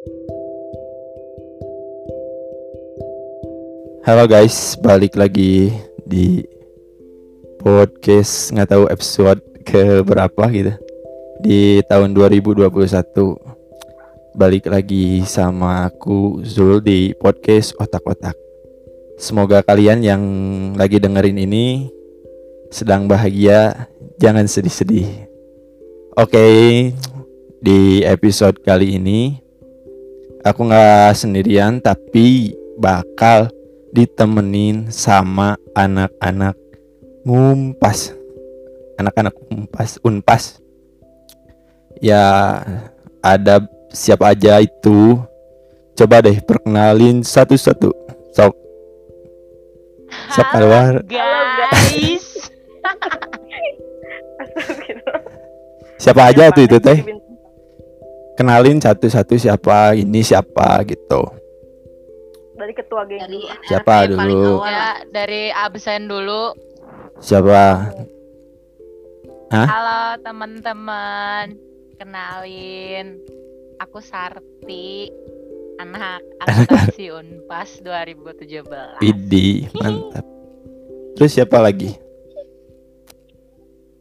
Halo guys, balik lagi di podcast nggak tahu episode ke berapa gitu. Di tahun 2021 balik lagi sama aku Zul di podcast otak-otak. Semoga kalian yang lagi dengerin ini sedang bahagia jangan sedih-sedih. Oke di episode kali ini aku nggak sendirian tapi bakal ditemenin sama anak-anak ngumpas anak-anak ngumpas unpas. Ya ada siapa aja itu? Coba deh perkenalin satu-satu. Sok. Sok keluar. Guys. siapa aja tuh itu teh kenalin satu-satu siapa ini siapa gitu dari ketua geng dari dulu. Siapa dulu? ya dari absen dulu. siapa Hah? Halo teman-teman, kenalin aku Sarti, anak akuntansi Unpas 2017. Idi mantap terus siapa lagi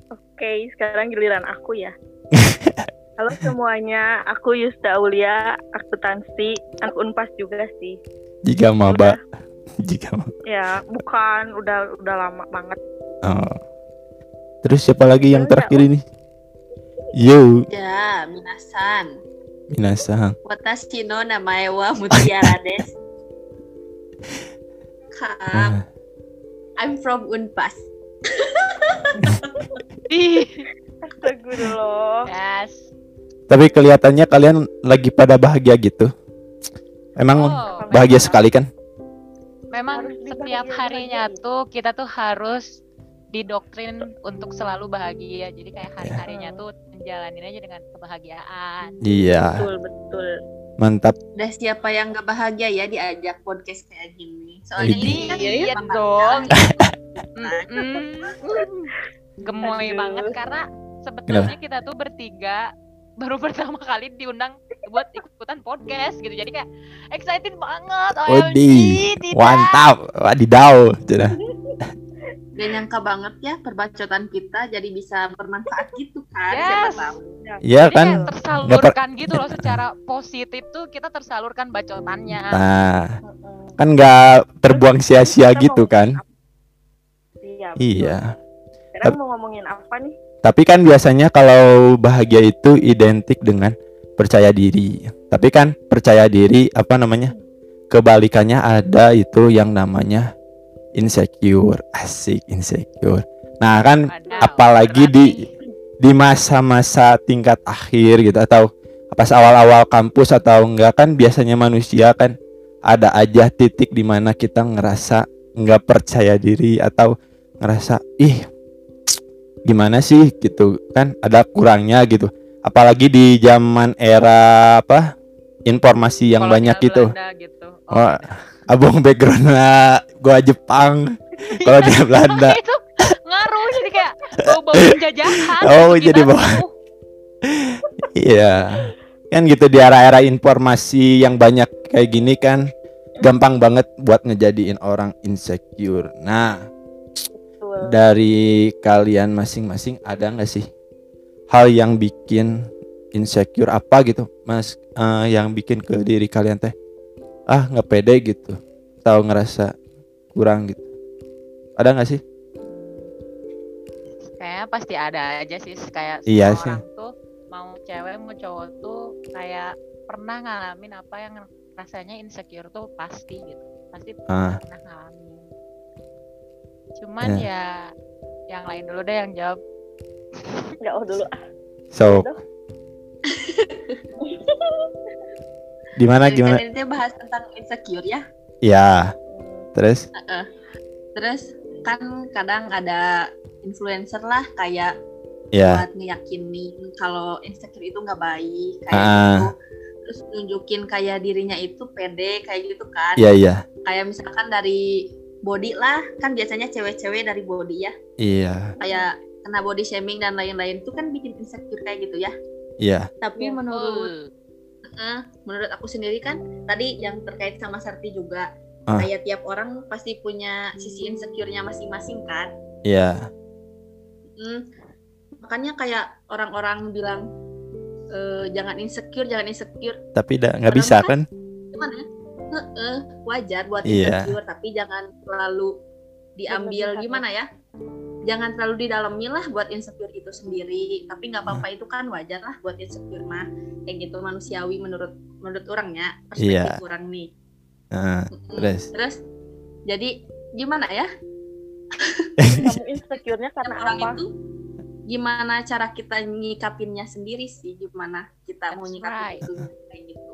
Oke, sekarang giliran aku ya. Halo semuanya, aku Yusta Aulia, akuntansi, anak Unpas juga sih. jika maba jika maba. Ya, bukan, udah udah lama banget. Oh. Terus siapa lagi yang terakhir ini? Yo, Ya, minasan. minasang. Watashi no namae wa Mutiara desu. Ah, Kam, I'm from Unpas. Ih, Astagfirullah. yes. Tapi kelihatannya kalian lagi pada bahagia gitu. Emang Oh, bahagia memang- sekali kan? Memang setiap harinya tuh kita tuh harus didoktrin untuk selalu bahagia. Jadi kayak hari-harinya tuh menjalanin aja dengan kebahagiaan. Iya, Betul, betul. mantap. Udah siapa yang gak bahagia ya diajak podcast kayak gini. Soalnya Idi. ini kan Iya emang dong. Gemoy banget karena sebetulnya kita tuh bertiga baru pertama kali diundang buat ikutan podcast gitu. Jadi kayak excited banget. OMG, Odi, tidak. mantap. Wadidaw. Sudah. Gak nyangka banget ya perbacotan kita jadi bisa bermanfaat gitu kan. Yes. Siapa tahu. Iya kan? tersalurkan gitu loh secara positif tuh kita tersalurkan bacotannya. Nah, kan nggak terbuang sia-sia gitu kan? Iya. Iya. Sekarang mau ngomongin apa nih? Tapi kan biasanya kalau bahagia itu identik dengan percaya diri. Tapi kan percaya diri apa namanya? Kebalikannya ada itu yang namanya insecure. Asik insecure. Nah, kan Wadaw, apalagi di- di masa-masa tingkat akhir gitu atau pas awal-awal kampus atau enggak kan biasanya manusia kan ada aja titik di mana kita ngerasa nggak percaya diri atau ngerasa ih gimana sih gitu kan ada kurangnya gitu apalagi di zaman era apa informasi yang Kolonial banyak gitu Belanda gitu. oh abang backgroundnya gua Jepang kalau dia Belanda itu ngaruh jadi kayak bau-bau penjajahan. Oh, gitu jadi bau- tuh. Iya. Kan gitu di era-era informasi yang banyak kayak gini kan gampang banget buat ngejadiin orang insecure. Nah. Dari kalian masing-masing ada nggak sih hal yang bikin insecure apa gitu, Mas? eh, yang bikin ke diri kalian teh ah nggak pede gitu, tahu ngerasa kurang gitu. Ada nggak sih? Kayaknya pasti ada aja sih kayak Iya semua sih. orang tuh mau cewek mau cowok tuh kayak pernah ngalamin apa yang rasanya insecure tuh pasti gitu. Pasti Ah. pernah ngalamin. Cuman ya yang lain dulu deh yang jawab. Enggak oh dulu. ah. So, gimana Jadi gimana? kan ini bahas tentang insecure ya. Ya, terus Heeh. Terus kan kadang ada influencer lah kayak ya. buat ngeyakinin kalau insecure itu nggak baik kayak Ah. gitu. Terus nunjukin kayak dirinya itu pede kayak gitu kan. Iya iya Kayak misalkan dari body lah, kan biasanya cewek-cewek dari body ya. iya Kayak kena body shaming dan lain-lain itu kan bikin insecure kayak gitu ya. iya Tapi Iya. menurut eh, menurut aku sendiri kan tadi yang terkait sama Sarti juga Ah. kayak tiap orang pasti punya sisi insecure-nya masing-masing kan Iya. Hmm, makanya kayak orang-orang bilang eh, jangan insecure jangan insecure Tapi da- nggak bisa kan- kan? gimana Heeh, wajar buat Iya. insecure tapi jangan terlalu diambil gimana ya jangan terlalu didalami lah buat insecure itu sendiri tapi nggak apa-apa itu kan wajar lah buat insecure mah kayak gitu manusiawi menurut menurut orangnya perspektif Iya. orang nih Mm-mm. terus terus jadi gimana ya Kamu insecure-nya karena orang apa? itu gimana cara kita nyikapinnya sendiri sih gimana kita mau That's nyikapin right. itu kayak gitu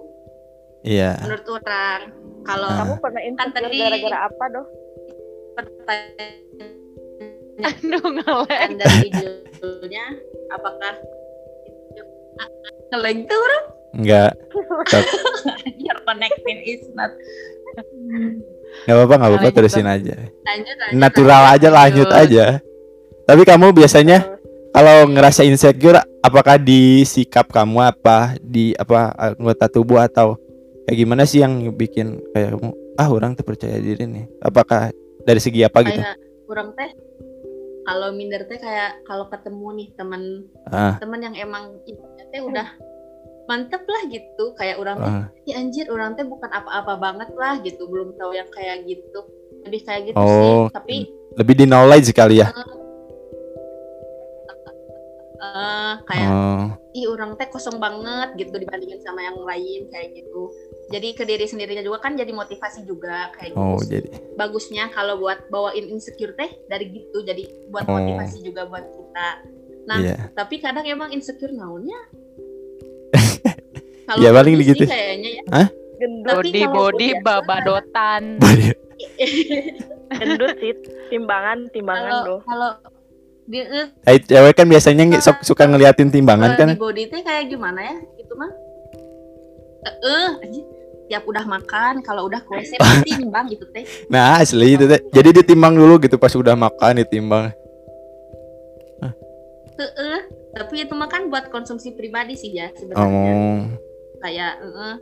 Iya. menurut orang kalau Ah. Kamu pernah insecure tadi- gara-gara apa, Doh? pertanyaan Aduh ngelek. dari judulnya apakah ngelag tuh orang Enggak. biar connecting is not Nggak apa-apa, nggak apa-apa terusin aja. lanjut lanjut Natural aja lanjut Lanjut. aja. Tapi kamu biasanya kalau ngerasa insecure apakah di sikap kamu apa di apa anggota tubuh atau kayak gimana sih yang bikin kayak kamu ah orang tuh percaya diri nih. Apakah dari segi apa gitu? Kayak kurang teh kalau minder teh kayak kalau ketemu nih teman ah, teman yang emang teh udah mantep lah gitu. Kayak orang teh ah. ya anjir orang teh bukan apa-apa banget lah gitu. Belum tahu yang kayak gitu lebih kayak gitu Oh, sih tapi lebih di knowledge kali ya? Eh kayak oh. Ih orang teh kosong banget gitu dibandingin sama yang lain kayak gitu jadi ke diri sendirinya juga kan jadi motivasi juga kayak gitu oh jadi bagusnya kalau buat bawain insecure teh dari gitu jadi buat Oh. motivasi juga buat kita nah iya tapi kadang emang insecure naonnya kalau Ya, paling sih gitu. kayaknya ya Gendut, Tapi Body kalau body biasa- babadotan. gendut sih. Timbangan, timbangan, kalau Doh. kalau eh, Eh, cewek kan biasanya nge- sok suka ngeliatin timbangan kan di body teh kayak gimana ya gitu mah eh anjir, tiap udah makan kalau udah ke WC pasti nimbang gitu teh. Nah asli itu teh. Jadi ditimbang dulu gitu pas udah makan ditimbang. Heeh. tapi itu mah kan buat konsumsi pribadi sih ya sebenarnya. Oh. Kayak heeh.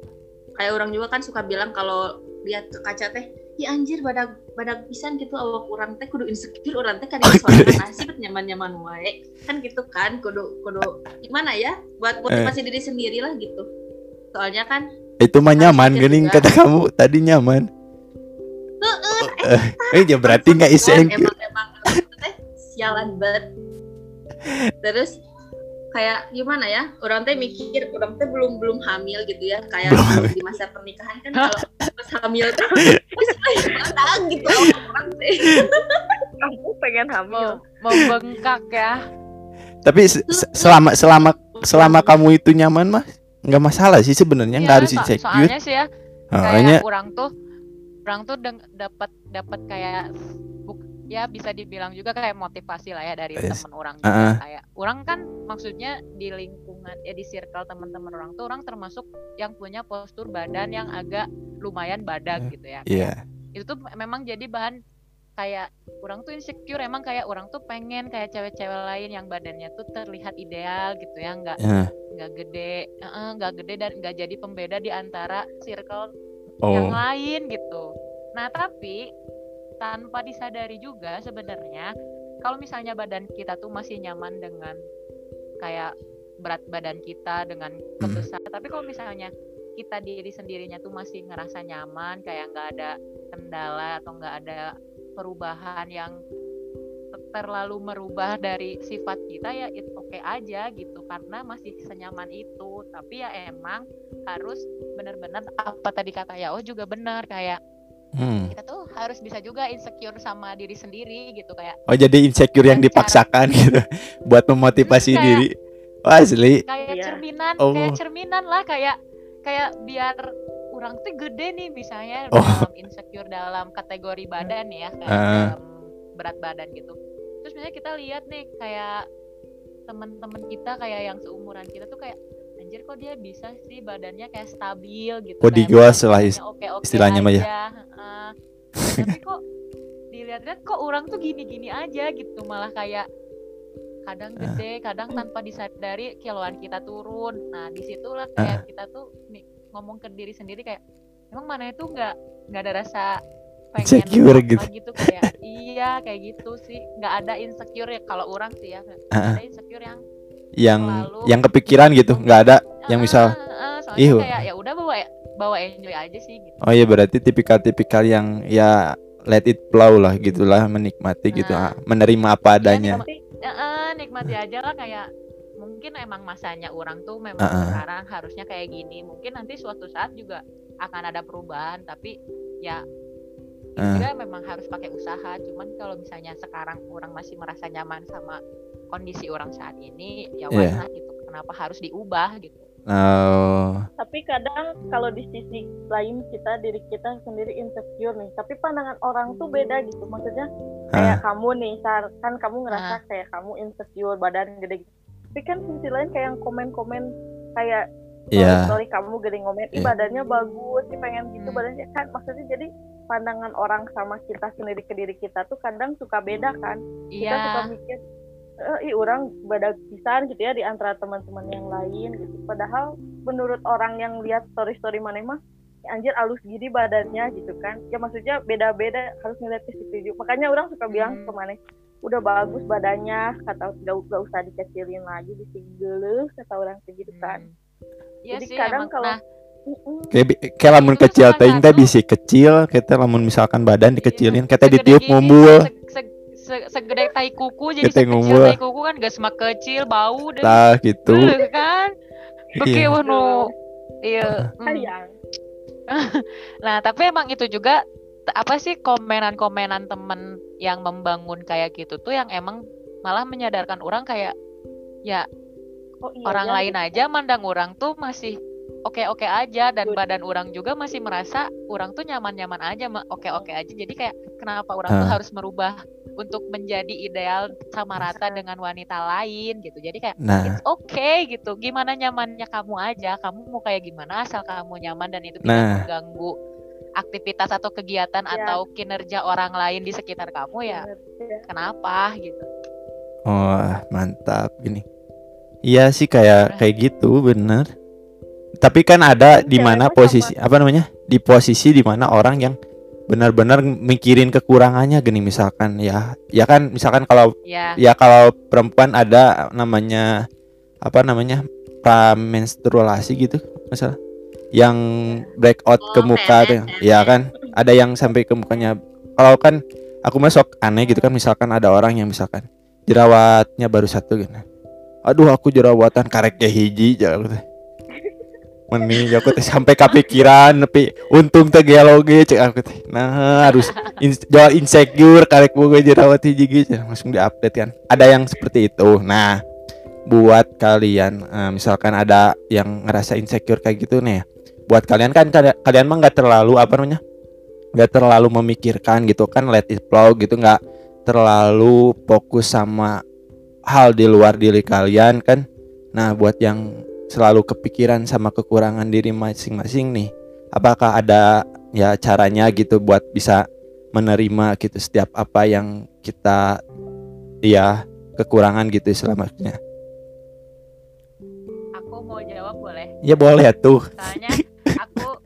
kayak orang juga kan suka bilang kalau lihat ke kaca teh ya anjir badak badak pisan gitu awak orang teh kudu insecure orang teh kadang suara nasib nyaman nyaman wae. Kan gitu kan kudu kudu gimana ya buat motivasi diri sendiri lah gitu. Soalnya kan itu mah nyaman Harus gening juga. kata kamu. Tadi nyaman. Eh ya berarti nggak insecure emang emang teh sialan banget. Terus kayak gimana ya? Orang teh mikir orang teh belum belum hamil gitu ya. Kayak Belum di masa pernikahan kan kalau pas hamil tuh terus kadang gitu orang teh. Kamu pengen hamil. Mau mau bengkak ya. tapi se- se- selama selama selama kamu itu nyaman mah nggak masalah sih sebenarnya nggak Iya, harus so- insecure soalnya sih ya Soalnya kayak orang tuh orang tuh dapat dapat kayak buk- ya bisa dibilang juga kayak motivasi lah ya dari Yes. teman orang juga Ah-ah. kayak orang kan maksudnya di lingkungan ya di circle teman-teman orang tuh orang termasuk yang punya postur badan yang agak lumayan badak gitu ya iya itu tuh memang jadi bahan kayak orang tuh insecure emang kayak orang tuh pengen kayak cewek-cewek lain yang badannya tuh terlihat ideal gitu ya nggak Ya. Nggak gede nggak gede dan nggak jadi pembeda di antara circle yang oh lain gitu. Nah tapi tanpa disadari juga sebenarnya kalau misalnya badan kita tuh masih nyaman dengan kayak berat badan kita dengan kebesaran, tapi kalau misalnya kita diri sendirinya tuh masih ngerasa nyaman kayak nggak ada kendala atau nggak ada perubahan yang terlalu merubah dari sifat kita ya itu oke aja gitu karena masih senyaman itu tapi ya emang harus benar-benar apa tadi kata Yao juga benar kayak Hmm. kita tuh harus bisa juga insecure sama diri sendiri gitu kayak oh jadi insecure yang Dengan cara- dipaksakan gitu buat memotivasi Kayak- diri Wah, asli kayak Iya. cerminan Oh. kayak cerminan lah kayak kayak biar orang tuh gede nih misalnya Oh. dalam insecure dalam kategori badan ya kayak Ah. dalam berat badan gitu terus misalnya kita lihat nih kayak teman-teman kita kayak yang seumuran kita tuh kayak anjir kok dia bisa sih badannya kayak stabil gitu Body kayak goals lah badannya is- oke-oke istilahnya mah ya. heeh. tapi kok dilihat-lihat kok orang tuh gini-gini aja gitu malah kayak kadang Ah. gede kadang tanpa disadari kiloan kita turun nah di situlah kayak kita tuh ngomong ke diri sendiri kayak emang mana itu nggak nggak ada rasa pengen Insecure apa gitu. gitu kayak iya kayak gitu sih nggak ada insecure ya kalau orang sih ya nggak Ah, ada insecure yang yang yang kepikiran gitu nggak ada yang misal soalnya Ihu. kayak ya udah bawa bawa enjoy aja sih gitu oh iya berarti tipikal-tipikal yang ya let it flow lah gitulah menikmati gitu Nah. ah, menerima apa adanya Tapi Ya, eh, nikmati aja lah kayak mungkin emang masanya orang tuh memang Ah, ah. sekarang harusnya kayak gini mungkin nanti suatu saat juga akan ada perubahan tapi ya Ah. juga memang harus pakai usaha cuman kalau misalnya sekarang orang masih merasa nyaman sama kondisi orang saat ini ya why Iya. not gitu. Kenapa harus diubah gitu? Oh. Tapi kadang kalau di sisi lain kita diri kita sendiri insecure nih. Tapi pandangan orang tuh beda gitu. Maksudnya kayak kamu nih Sar, kan kamu ngerasa kayak kamu insecure badan gede. Tapi kan sisi lain kayak yang komen-komen kayak iya. Story kamu gede ngomen. Ih Iya. badannya bagus sih pengen gitu. Badannya kan maksudnya jadi pandangan orang sama kita sendiri ke diri kita tuh kadang suka beda kan kita suka iya mikir eh ih orang badak pisan gitu ya di antara teman-teman yang lain gitu padahal menurut orang yang lihat story story mana mah "Ya anjir alus gini badannya gitu kan ya maksudnya beda-beda harus ngeliat situ juga makanya orang suka bilang Hmm. ke mana udah bagus badannya kata gak, gak usah dikecilin lagi disinggele kata orang kayak gitu kan Hmm. Iya Jadi sih kadang emang. kalau- nah. Kayak kayak lamun Itu kecil teh teh satu. bisa kecil kita lamun misalkan badan dikecilin kita ditiup se- segede tai kuku jadi Kita sekecil ngumpul. tai kuku kan gak semak kecil bau deh lah gitu kan Oke, Iya. Iya. mm. sayang Nah, tapi emang itu juga apa sih komenan-komenan temen yang membangun kayak gitu tuh yang emang malah menyadarkan orang kayak ya oh, iya, orang ya. lain aja mandang orang tuh masih oke-oke aja dan Good. badan orang juga masih merasa orang tuh nyaman-nyaman aja ma- oke-oke aja. Jadi kayak kenapa orang tuh Ah. harus merubah untuk menjadi ideal sama rata dengan wanita lain gitu. Jadi kayak nah it's okay gitu. Gimana nyamannya kamu aja. Kamu mau kayak gimana asal kamu nyaman dan itu tidak Nah. mengganggu aktivitas atau kegiatan Ya. atau kinerja orang lain di sekitar kamu ya. Ya. Kenapa gitu. oh mantap ini iya sih kayak kayak gitu bener tapi kan ada di mana posisi apa? namanya? Di posisi di mana orang yang benar-benar mikirin kekurangannya gini misalkan ya. Ya kan misalkan kalau Ya. ya kalau perempuan ada namanya apa namanya pramenstruasi gitu masalah yang breakout Oh, ke muka tuh PMS. ya kan ada yang sampai ke mukanya. Kalau kan aku masuk aneh gitu kan misalkan ada orang yang misalkan jerawatnya baru satu gitu. Aduh aku jerawatan karek kayak hiji jangan meni aku teh sampai kepikiran tapi untung teh geologi cek aku teh. Nah harus in, jual insecure karek boga jerawat hiji gitu langsung diupdate kan. Ada yang seperti itu. Nah buat kalian eh, misalkan ada yang ngerasa insecure kayak gitu nih buat kalian kan kalian mah nggak terlalu apa namanya nggak terlalu memikirkan gitu kan let it flow gitu nggak terlalu fokus sama hal di luar diri kalian kan. Nah buat yang selalu kepikiran sama kekurangan diri masing-masing nih apakah ada ya caranya gitu buat bisa menerima gitu setiap apa yang kita ya kekurangan gitu selamanya Aku mau jawab boleh. ya boleh tuh Soalnya aku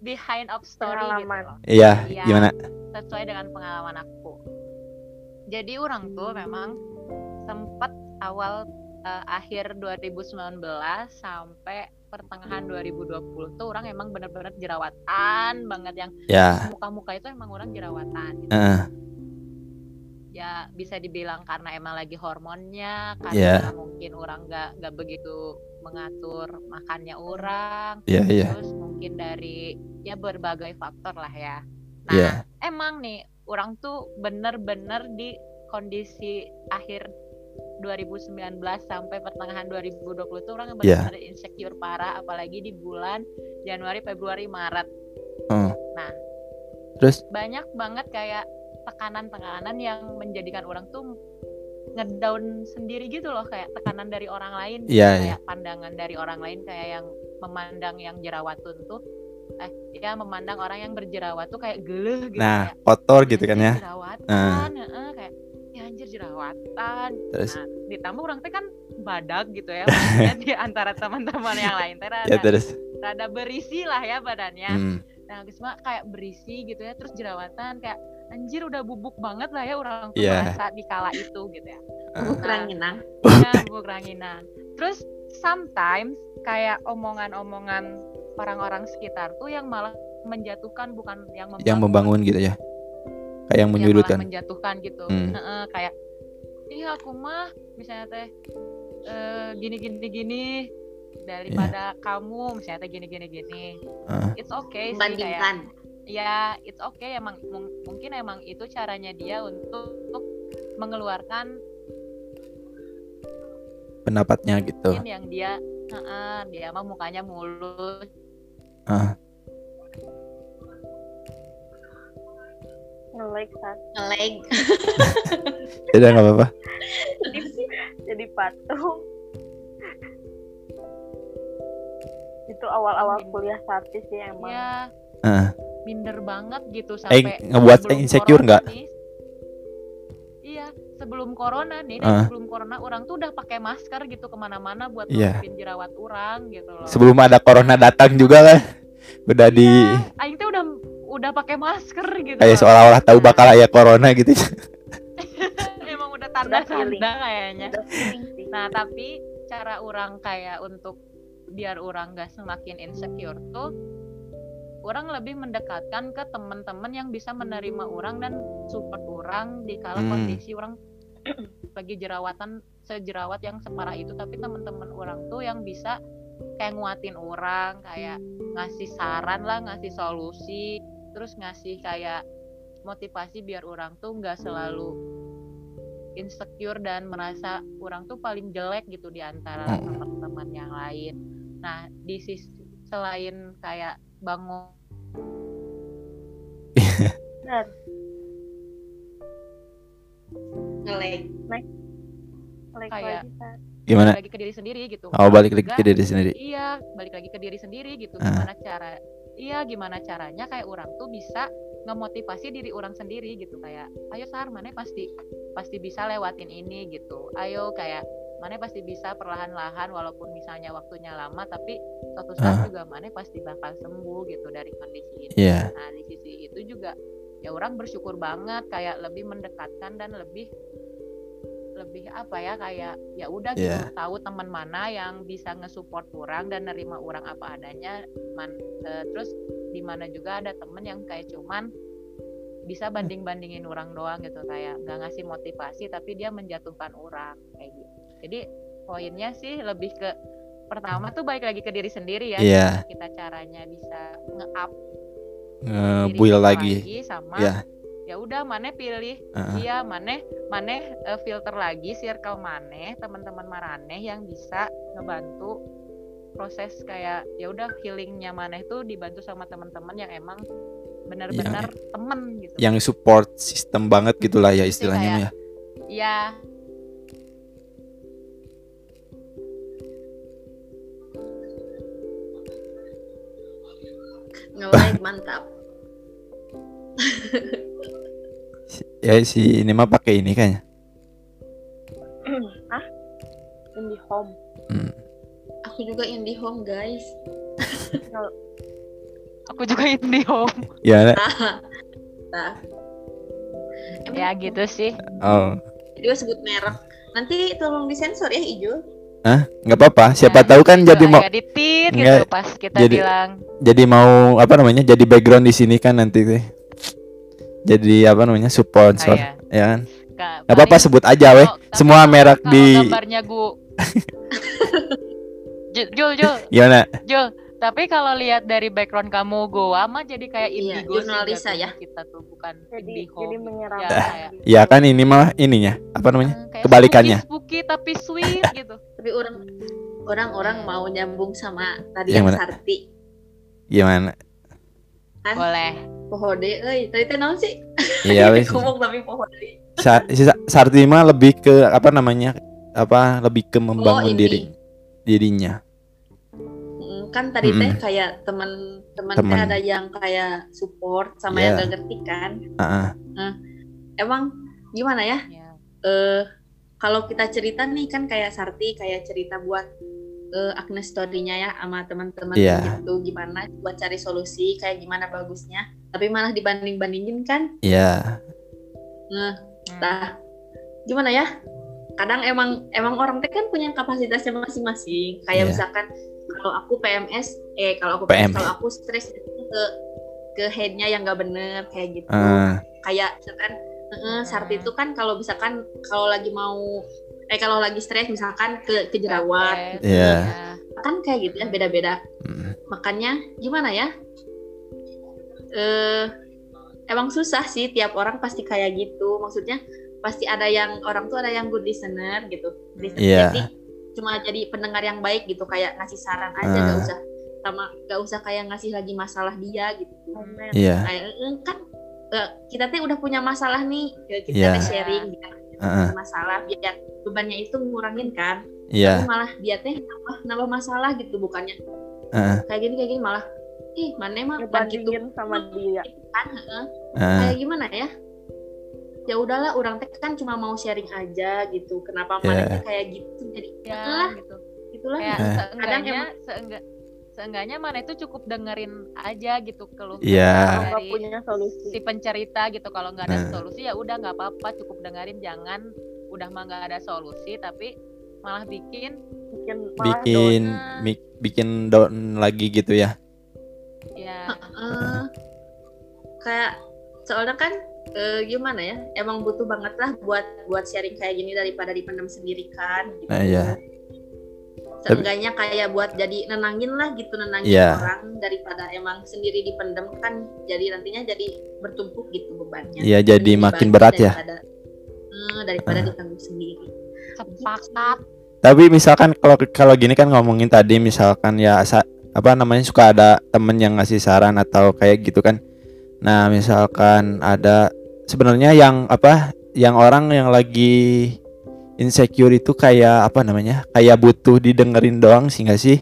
behind of story gitu Pengalaman. loh. iya Iya. gimana sesuai dengan pengalaman aku. Jadi orang tuh memang sempat awal eh, akhir 2019 sampai pertengahan 2020 tuh orang emang bener-bener jerawatan banget yang ya muka-muka itu emang orang jerawatan gitu. Heeh. Ya bisa dibilang karena emang lagi hormonnya, karena mungkin orang nggak nggak begitu mengatur makannya orang, iya iya terus mungkin dari ya berbagai faktor lah ya. Nah, Iya. emang nih orang tuh bener-bener di kondisi akhir 2019 sampai pertengahan 2020 tuh orang Iya. bener-bener insecure parah apalagi di bulan Januari, Februari, Maret. Hmm. Nah, Terus? banyak banget kayak tekanan-tekanan yang menjadikan orang tuh ngedown sendiri gitu loh kayak tekanan dari orang lain Iya, kayak pandangan dari orang lain kayak yang memandang yang jerawatun tuh eh ya memandang orang yang berjerawat tuh kayak geleh gitu nah kayak, kotor gitu kan "Anjir, ya jerawatan heeh, kayak ya anjir jerawatan terus nah ditambah orang teh kan badak gitu ya di antara teman-teman yang lain teh ya terus rada berisi lah ya badannya Hmm. nah Gisma kayak berisi gitu ya terus jerawatan kayak anjir udah bubuk banget lah ya orang tuh Iya. merasa di kala itu gitu ya Ah. Bubuk ranginang. ya bubuk ranginan terus sometimes kayak omongan-omongan orang-orang sekitar tuh yang malah menjatuhkan bukan yang membangun, yang membangun gitu ya kayak yang menyudutkan. menjatuhkan gitu. Hmm. Heeh, kayak iya aku mah misalnya teh eh, gini gini gini daripada kamu misalnya teh gini gini gini Ah. it's okay sih kayak ya it's okay emang mung- mungkin emang itu caranya dia untuk, untuk mengeluarkan pendapatnya gitu. Mungkin yang dia heeh, dia mah mukanya mulus. Ah. Nge-like saat Ngeleg. udah nggak apa-apa. Jadi, jadi patung. Itu awal-awal kuliah sartis sih emang. Ya Ah. minder banget gitu eh sampai ngebuat sebelum insecure nggak? iya sebelum corona nih Ah. sebelum corona orang tuh udah pakai masker gitu ke mana-mana buat nutupin jerawat orang gitu loh. Sebelum ada corona datang juga kan. Udah di Iya, Aing tuh udah udah pakai masker gitu. Kayak seolah-olah tahu bakal ada corona gitu. Emang udah tanda-tanda kayaknya. Nah, tapi cara orang kayak untuk biar orang gak semakin insecure tuh orang lebih mendekatkan ke teman-teman yang bisa menerima orang dan support orang di kala Hmm. kondisi orang lagi jerawatan sejerawat yang separah itu. Tapi teman-teman orang tuh yang bisa kayak nguatin orang kayak ngasih saran lah ngasih solusi terus ngasih kayak motivasi biar orang tuh nggak selalu insecure dan merasa orang tuh paling jelek gitu di antara Hmm. teman-teman yang lain. Nah, di sisi selain kayak bangun like Kayak- gimana lagi ke diri sendiri gitu. oh balik lagi ke diri sendiri Iya, balik lagi ke diri sendiri gitu. Ah. Gimana cara Iya, gimana caranya kayak orang tuh bisa ngemotivasi diri orang sendiri gitu kayak ayo Sar, mana pasti pasti bisa lewatin ini gitu. Ayo kayak mana pasti bisa perlahan-lahan walaupun misalnya waktunya lama tapi suatu saat juga mana pasti bakal sembuh gitu dari kondisi ini. Iya. Nah, di sisi itu juga ya orang bersyukur banget kayak lebih mendekatkan dan lebih lebih apa ya kayak ya udah gitu Iya. tahu teman mana yang bisa ngesupport orang dan nerima orang apa adanya man, eh, terus di mana juga ada temen yang kayak cuman bisa banding bandingin orang doang gitu kayak nggak ngasih motivasi tapi dia menjatuhkan orang kayak gitu jadi poinnya sih lebih ke pertama tuh balik lagi ke diri sendiri ya gimana kita caranya bisa nge-up diri ngebuil kita lagi sama Iya. Ya udah mana pilih. Heeh. iya mana mana eh, filter lagi circle mana teman-teman marane yang bisa ngebantu proses kayak ya udah healingnya mana itu dibantu sama teman-teman yang emang benar-benar temen gitu. yang support sistem banget gitulah ya istilahnya kayak- ya ya Ngeleg mantap. ya si ini mah pakai ini kayaknya. Ah? In the home. Hmm. Aku juga IndiHome guys. aku juga indie home. Ya Nah. Emang ya gitu sih. Oh. Dia sebut merek. Nanti tolong disensor ya Ijul. nggak apa-apa. Siapa Ya, tahu kan juga jadi mau gitu pas kita jadi- bilang. jadi mau apa namanya jadi background di sini kan nanti teh jadi apa namanya support ah, ya. ya kan Nggak- apa-apa sebut aja weh semua merek kalau di gambarnya gu Ju- Jul Jul gimana Jul tapi kalau lihat dari background kamu goa mah jadi kayak Iya, indigo jurnal sih Lisa jatuhnya ya. kita tuh bukan jadi indigo jadi menyerang Ya, kayak- ya kan ini mah ininya apa namanya Eh, kayak kebalikannya. spooky, spooky tapi sweet gitu Tapi orang orang-orang mau nyambung sama tadi Yang yang, mana? Sarti. gimana Kan boleh pohode euy. Tadi teh naon sih? iya wes Ngomong tapi pohode. Sa si Sa- Sarti mah lebih ke apa namanya apa lebih ke membangun Oh, ini. diri dirinya Mm, kan tadi teh Mm-mm. kayak teman-teman teh Temen. ada yang kayak support sama Iya. yang gak ngerti kan. Ah, Emang gimana ya? ya Eh kalau kita cerita nih kan kayak Sarti kayak cerita buat eh, Agnes story-nya ya sama teman-teman Iya. gitu gimana buat cari solusi kayak gimana bagusnya tapi malah dibanding-bandingin kan Iya. nah Hmm. Nah, gimana ya? Kadang emang emang orang teh kan punya kapasitasnya masing-masing. Kayak Iya. misalkan kalau aku PMS, eh kalau aku PM. PMS, kalau aku stres itu ke ke headnya yang nggak bener kayak gitu. Eh, Kayak misalkan eh, Sarti itu kan kalau misalkan kalau lagi mau eh kalau lagi stres misalkan ke ke jerawat, Stres, Iya. ya. kan kayak gitu ya beda-beda. mm, Makanya gimana ya? Eh emang susah sih tiap orang pasti kayak gitu. Maksudnya pasti ada yang orang tuh ada yang good listener gitu. Listener. Iya. Jadi cuma jadi pendengar yang baik gitu kayak ngasih saran aja Ah. gak usah sama gak usah kayak ngasih lagi masalah dia gitu. Iya. Kayak eh, kan eh, kita tuh udah punya masalah nih, kita teh sharing biar Heeh. masalah biar bebannya itu ngurangin kan. Iya. Tapi malah dia teh nambah, nambah masalah gitu bukannya Heeh. kayak gini kayak gini malah ih mana emang gitu ngebandingin sama dia kan heeh. Heeh. kayak gimana ya ya udahlah orang teh kan cuma mau sharing aja gitu kenapa Iya. mana kayak gitu jadi Ya, lah gitu. itulah Kayak Eh. seenggaknya seenggak seenggaknya mana itu cukup dengerin aja gitu keluh Iya. kalau nggak dari punya solusi si pencerita gitu kalau nggak ada Nah. solusi ya udah nggak apa-apa cukup dengerin jangan udah mah nggak ada solusi tapi malah bikin bikin malah Bikin down. mik- bikin down lagi gitu ya. ya Heeh. kayak soalnya kan eh, gimana ya emang butuh banget lah buat buat sharing kayak gini daripada dipendam sendiri kan gitu. Nah, iya. Seenggaknya kayak buat jadi nenangin lah gitu nenangin Iya. orang daripada emang sendiri dipendam kan jadi nantinya jadi bertumpuk gitu bebannya. Iya, jadi Lebih makin berat ya. daripada, eh, daripada Ah. ditanggung sendiri. sepakat Tapi misalkan kalau kalau gini kan ngomongin tadi misalkan ya sa- apa namanya suka ada temen yang ngasih saran atau kayak gitu kan. Nah, misalkan ada sebenarnya yang apa yang orang yang lagi insecure itu kayak apa namanya? Kayak butuh didengerin doang sih nggak sih?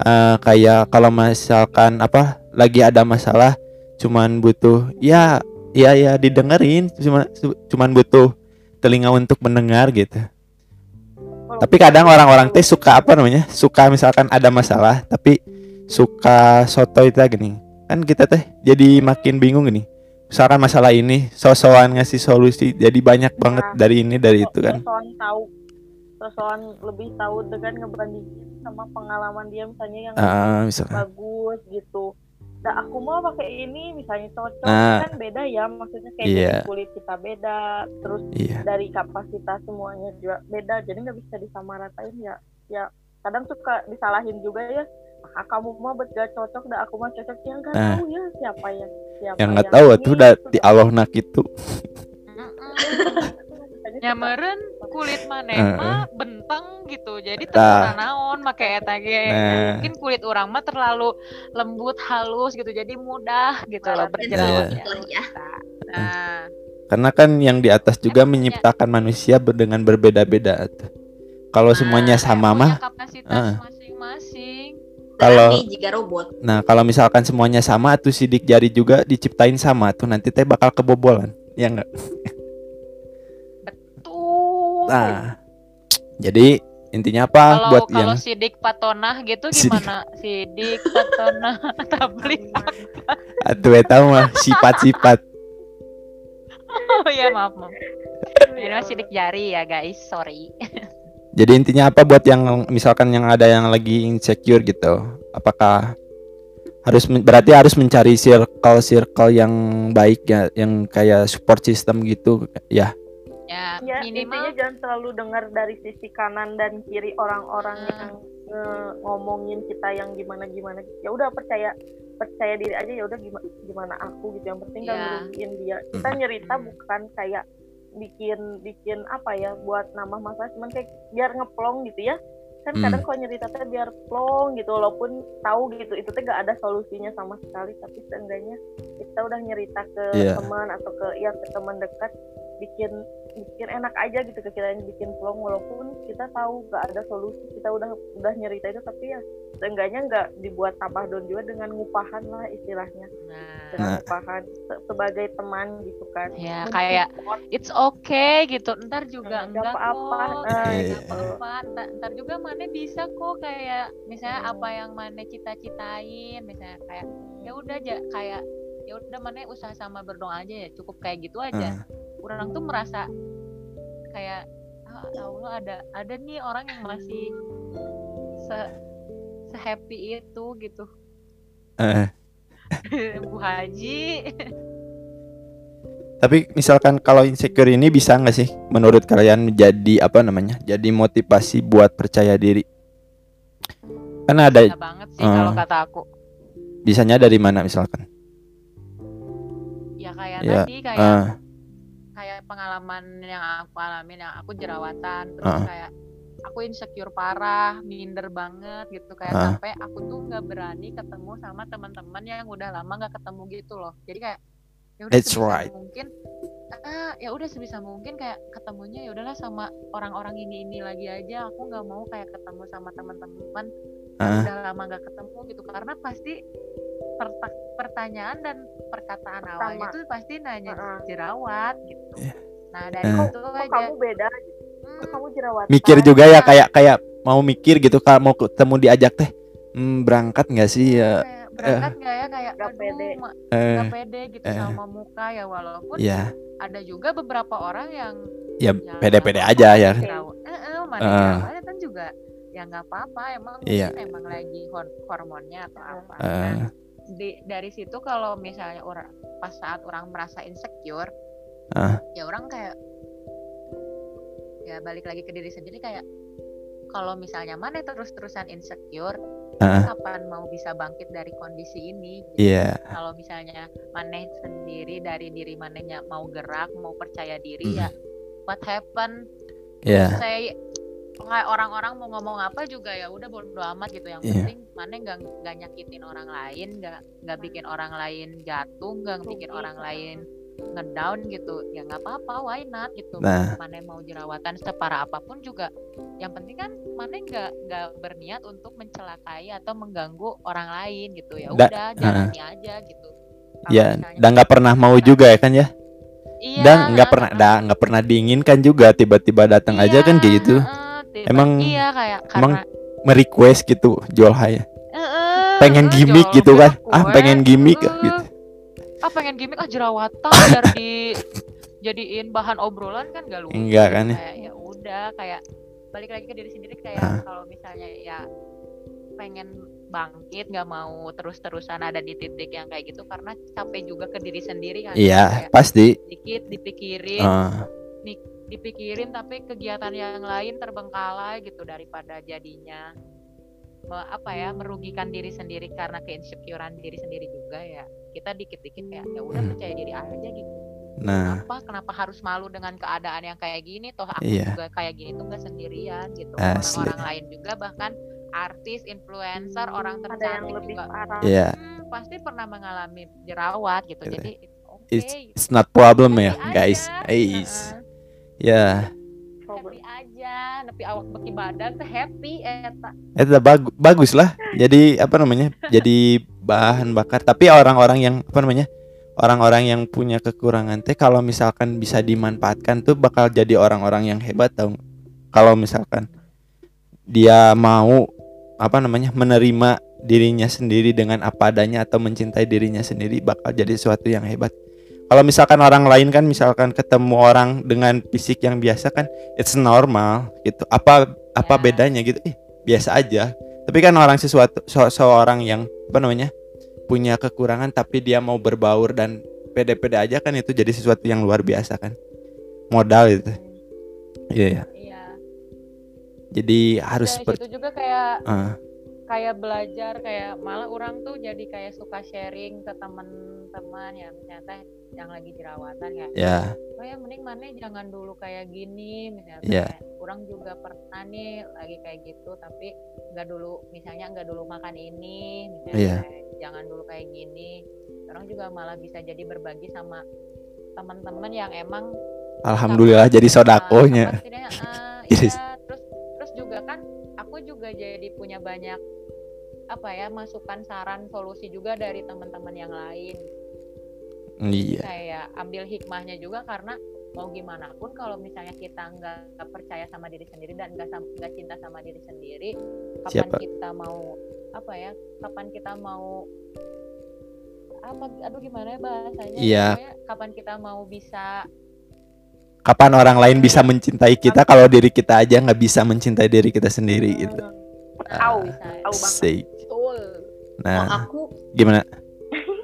Eh, kayak kalau misalkan apa lagi ada masalah cuman butuh ya ya ya didengerin cuma cuman butuh telinga untuk mendengar gitu. Tapi kadang orang-orang teh suka apa namanya? Suka misalkan ada masalah tapi suka soto itu gini. Kan kita teh jadi makin bingung gini. Misalkan masalah ini sosokan ngasih solusi jadi banyak banget Nah. dari ini dari itu kan. Sosokan tahu sosokan lebih tahu dengan ngebandingin sama pengalaman dia misalnya yang Ah, misalkan. bagus gitu nah aku mau pakai ini misalnya cocok Nah. kan beda ya maksudnya kayak Iya. dari kulit kita beda terus Iya. dari kapasitas semuanya juga beda jadi nggak bisa disamaratain ya ya kadang suka disalahin juga ya ah, kamu mah bet gak cocok dah aku mah cocok yang nggak Nah. tahu ya siapa yang siapa Yang nggak tahu tuh udah itu di Allah nak itu. Nyameren kulit maneh Heeh. mah benteng gitu jadi terkena naon make eta ge Nah. mungkin kulit orang mah terlalu lembut halus gitu jadi mudah gitu loh berjerawatnya ya. nah Karena kan yang di atas juga punya- menciptakan manusia dengan berbeda-beda. Kalau semuanya Nah, sama punya mah, kapasitas Heeh. Kalau- jika robot nah kalau misalkan semuanya sama tuh sidik jari juga diciptain sama tuh nanti teh bakal kebobolan. Ya enggak? tuh Nah, jadi intinya apa kalau buat kalau yang sidik patonah gitu Sidik. gimana sidik patonah tablik atuh eta mah sifat-sifat. oh ya maaf maaf ini sidik jari ya guys sorry Jadi intinya apa buat yang misalkan yang ada yang lagi insecure gitu. Apakah harus berarti harus mencari circle circle yang baik ya, yang kayak support system gitu ya. ya ya minimal intinya jangan selalu dengar dari sisi kanan dan kiri orang-orang Hmm. yang nge- ngomongin kita yang gimana gimana ya udah percaya percaya diri aja ya udah gimana gimana aku gitu yang penting gak Ya. merugiin dia kita nyerita Hmm. bukan kayak bikin bikin apa ya buat nambah masalah cuman kayak biar ngeplong gitu ya kan Hmm. kadang kalau nyerita teh biar plong gitu walaupun tahu gitu itu teh gak ada solusinya sama sekali tapi seenggaknya kita udah nyerita ke Iya. teman atau ke ya ke teman dekat bikin bikin enak aja gitu ke kita yang bikin vlog walaupun kita tahu gak ada solusi kita udah udah nyerita itu tapi ya seenggaknya nggak dibuat tambah down juga dengan ngupahan lah istilahnya Nah, dengan Nah. ngupahan se- sebagai teman gitu kan ya kayak it's okay gitu. Ntar juga Nggak enggak apa-apa. kok. Nah, Nggak gitu. apa-apa. Ntar, ntar juga mana bisa kok kayak misalnya Hmm. apa yang mana cita-citain, misalnya kayak ya udah aja kayak ya udah mana usaha sama berdoa aja ya cukup kayak gitu aja. Ah, Orang tuh merasa kayak ya Allah ada ada nih orang yang masih se se happy itu gitu. eh. Bu Haji. Tapi misalkan kalau insecure ini bisa nggak sih menurut kalian menjadi apa namanya? Jadi motivasi buat percaya diri. Kan ada Bisa banget sih kalau Ah. kata aku. bisanya dari mana misalkan? Ya kayak Ya, tadi kayak kayak pengalaman yang aku alamin yang aku jerawatan terus Ah. kayak aku insecure parah minder banget gitu kayak Ah. sampai aku tuh nggak berani ketemu sama teman-teman yang udah lama nggak ketemu gitu loh jadi kayak ya udah That's sebisa right. mungkin ah, ya udah sebisa mungkin kayak ketemunya ya udahlah sama orang-orang ini ini lagi aja aku nggak mau kayak ketemu sama teman-teman ah, udah lama nggak ketemu gitu karena pasti pertanyaan dan perkataan awalnya tuh pasti nanya Heeh. jerawat gitu. Iya. Nah dari Eh. situ kok aja kamu beda hmm, kok kamu jerawatan mikir juga ya kayak kayak mau mikir gitu kalau mau ketemu diajak teh hmm, berangkat nggak sih ya? kayak berangkat nggak ya kayak aduh pede. ma- Eh, nggak pede gitu eh. sama muka ya walaupun ya, ada juga beberapa orang yang ya pede-pede aja ya. jerawat. Eh, eh, mana Eh. jerawatnya kan juga ya nggak apa-apa emang Iya. mungkin emang lagi hor- hormonnya atau apa. Eh, Nah, di, dari situ kalau misalnya orang pas saat orang merasa insecure Ah. ya orang kayak ya balik lagi ke diri sendiri kayak kalau misalnya mana terus-terusan insecure Ah. kapan mau bisa bangkit dari kondisi ini gitu. Iya, kalau misalnya maneh sendiri dari diri manehnya mau gerak mau percaya diri Mm. ya what happen iya, saya orang-orang mau ngomong apa juga ya udah bodo amat gitu. Yang Iya. penting mana nggak nggak nyakitin orang lain nggak nggak bikin orang lain jatuh nggak bikin orang lain ngedown gitu ya nggak apa-apa why not gitu. Nah. mana mau jerawatan separah apa pun juga. Yang penting kan mana nggak nggak berniat untuk mencelakai atau mengganggu orang lain gitu. Ya Da- udah jalani aja gitu. Kalau ya, dan nggak pernah mau juga ya kan ya? iya, Dan nggak pernah, dah nggak pernah diinginkan juga tiba-tiba datang aja kan kayak gitu. heeh, tiba- Emang- iya kayak emang karena Merequest gitu jual haya. Heeh, pengen heeh, gimmick jual gitu kan kue, ah pengen gimmick ah, heeh. gitu ah pengen gimmick ah jerawatan biar di jadiin bahan obrolan kan gak lucu Enggak kan ya? kayak ya udah kayak balik lagi ke diri sendiri kayak Ah. kalau misalnya ya pengen bangkit nggak mau terus-terusan ada di titik yang kayak gitu karena capek juga ke diri sendiri kan iya pasti dikit dipikirin Ah, dipikirin tapi kegiatan yang lain terbengkalai gitu daripada jadinya apa ya merugikan diri sendiri karena keinsecurean diri sendiri juga ya. Kita dikit-dikit kayak ya udah Hmm. percaya diri aja gitu. Nah. Kenapa? Kenapa harus malu dengan keadaan yang kayak gini? Toh aku Iya. juga kayak gini tuh nggak sendirian gitu. Asli. orang-orang lain juga bahkan artis influencer orang ada yang tercantik lebih juga. parah. Iya. hmm, pasti pernah mengalami jerawat gitu. Iya. jadi it's okay it's, it's not problem ya guys. guys ya. Happy aja nepi awak beki badan teh happy eta. Itu bagus bagus lah jadi apa namanya jadi bahan bakar. Tapi orang-orang yang apa namanya orang-orang yang punya kekurangan teh kalau misalkan bisa dimanfaatkan tuh bakal jadi orang-orang yang hebat tau kalau misalkan dia mau apa namanya menerima dirinya sendiri dengan apa adanya atau mencintai dirinya sendiri bakal jadi sesuatu yang hebat kalau misalkan orang lain kan misalkan ketemu orang dengan fisik yang biasa kan it's normal gitu. Apa apa Ya. bedanya gitu? Eh biasa aja. Tapi kan orang sesuatu se- seorang yang apa namanya punya kekurangan tapi dia mau berbaur dan pede-pede aja kan itu jadi sesuatu yang luar biasa kan. Modal itu iya ya. iya. Jadi harus dari situ juga kayak Ah, kayak belajar kayak malah orang tuh jadi kayak suka sharing ke teman-teman ya misalnya teh yang lagi jerawatan ya. Ya. Oh ya mending mana jangan dulu kayak gini misalnya kayak orang juga pernah nih lagi kayak gitu tapi nggak dulu misalnya nggak dulu makan ini misalnya Iya. kayak jangan dulu kayak gini. Orang juga malah bisa jadi berbagi sama teman-teman yang emang alhamdulillah jadi eh, Jadi- iya, terus terus juga kan aku juga jadi punya banyak apa ya masukan saran solusi juga dari teman-teman yang lain iya kayak ambil hikmahnya juga karena mau gimana pun kalau misalnya kita nggak percaya sama diri sendiri dan nggak cinta sama diri sendiri kapan Siapa? kita mau apa ya kapan kita mau apa aduh gimana ya bahasanya Iya. Kapan kita mau bisa kapan orang lain bisa mencintai kita kalau diri kita aja nggak bisa mencintai diri kita sendiri gitu Tahu, bisa tahu banget. Asik. betul Oh, nah aku gimana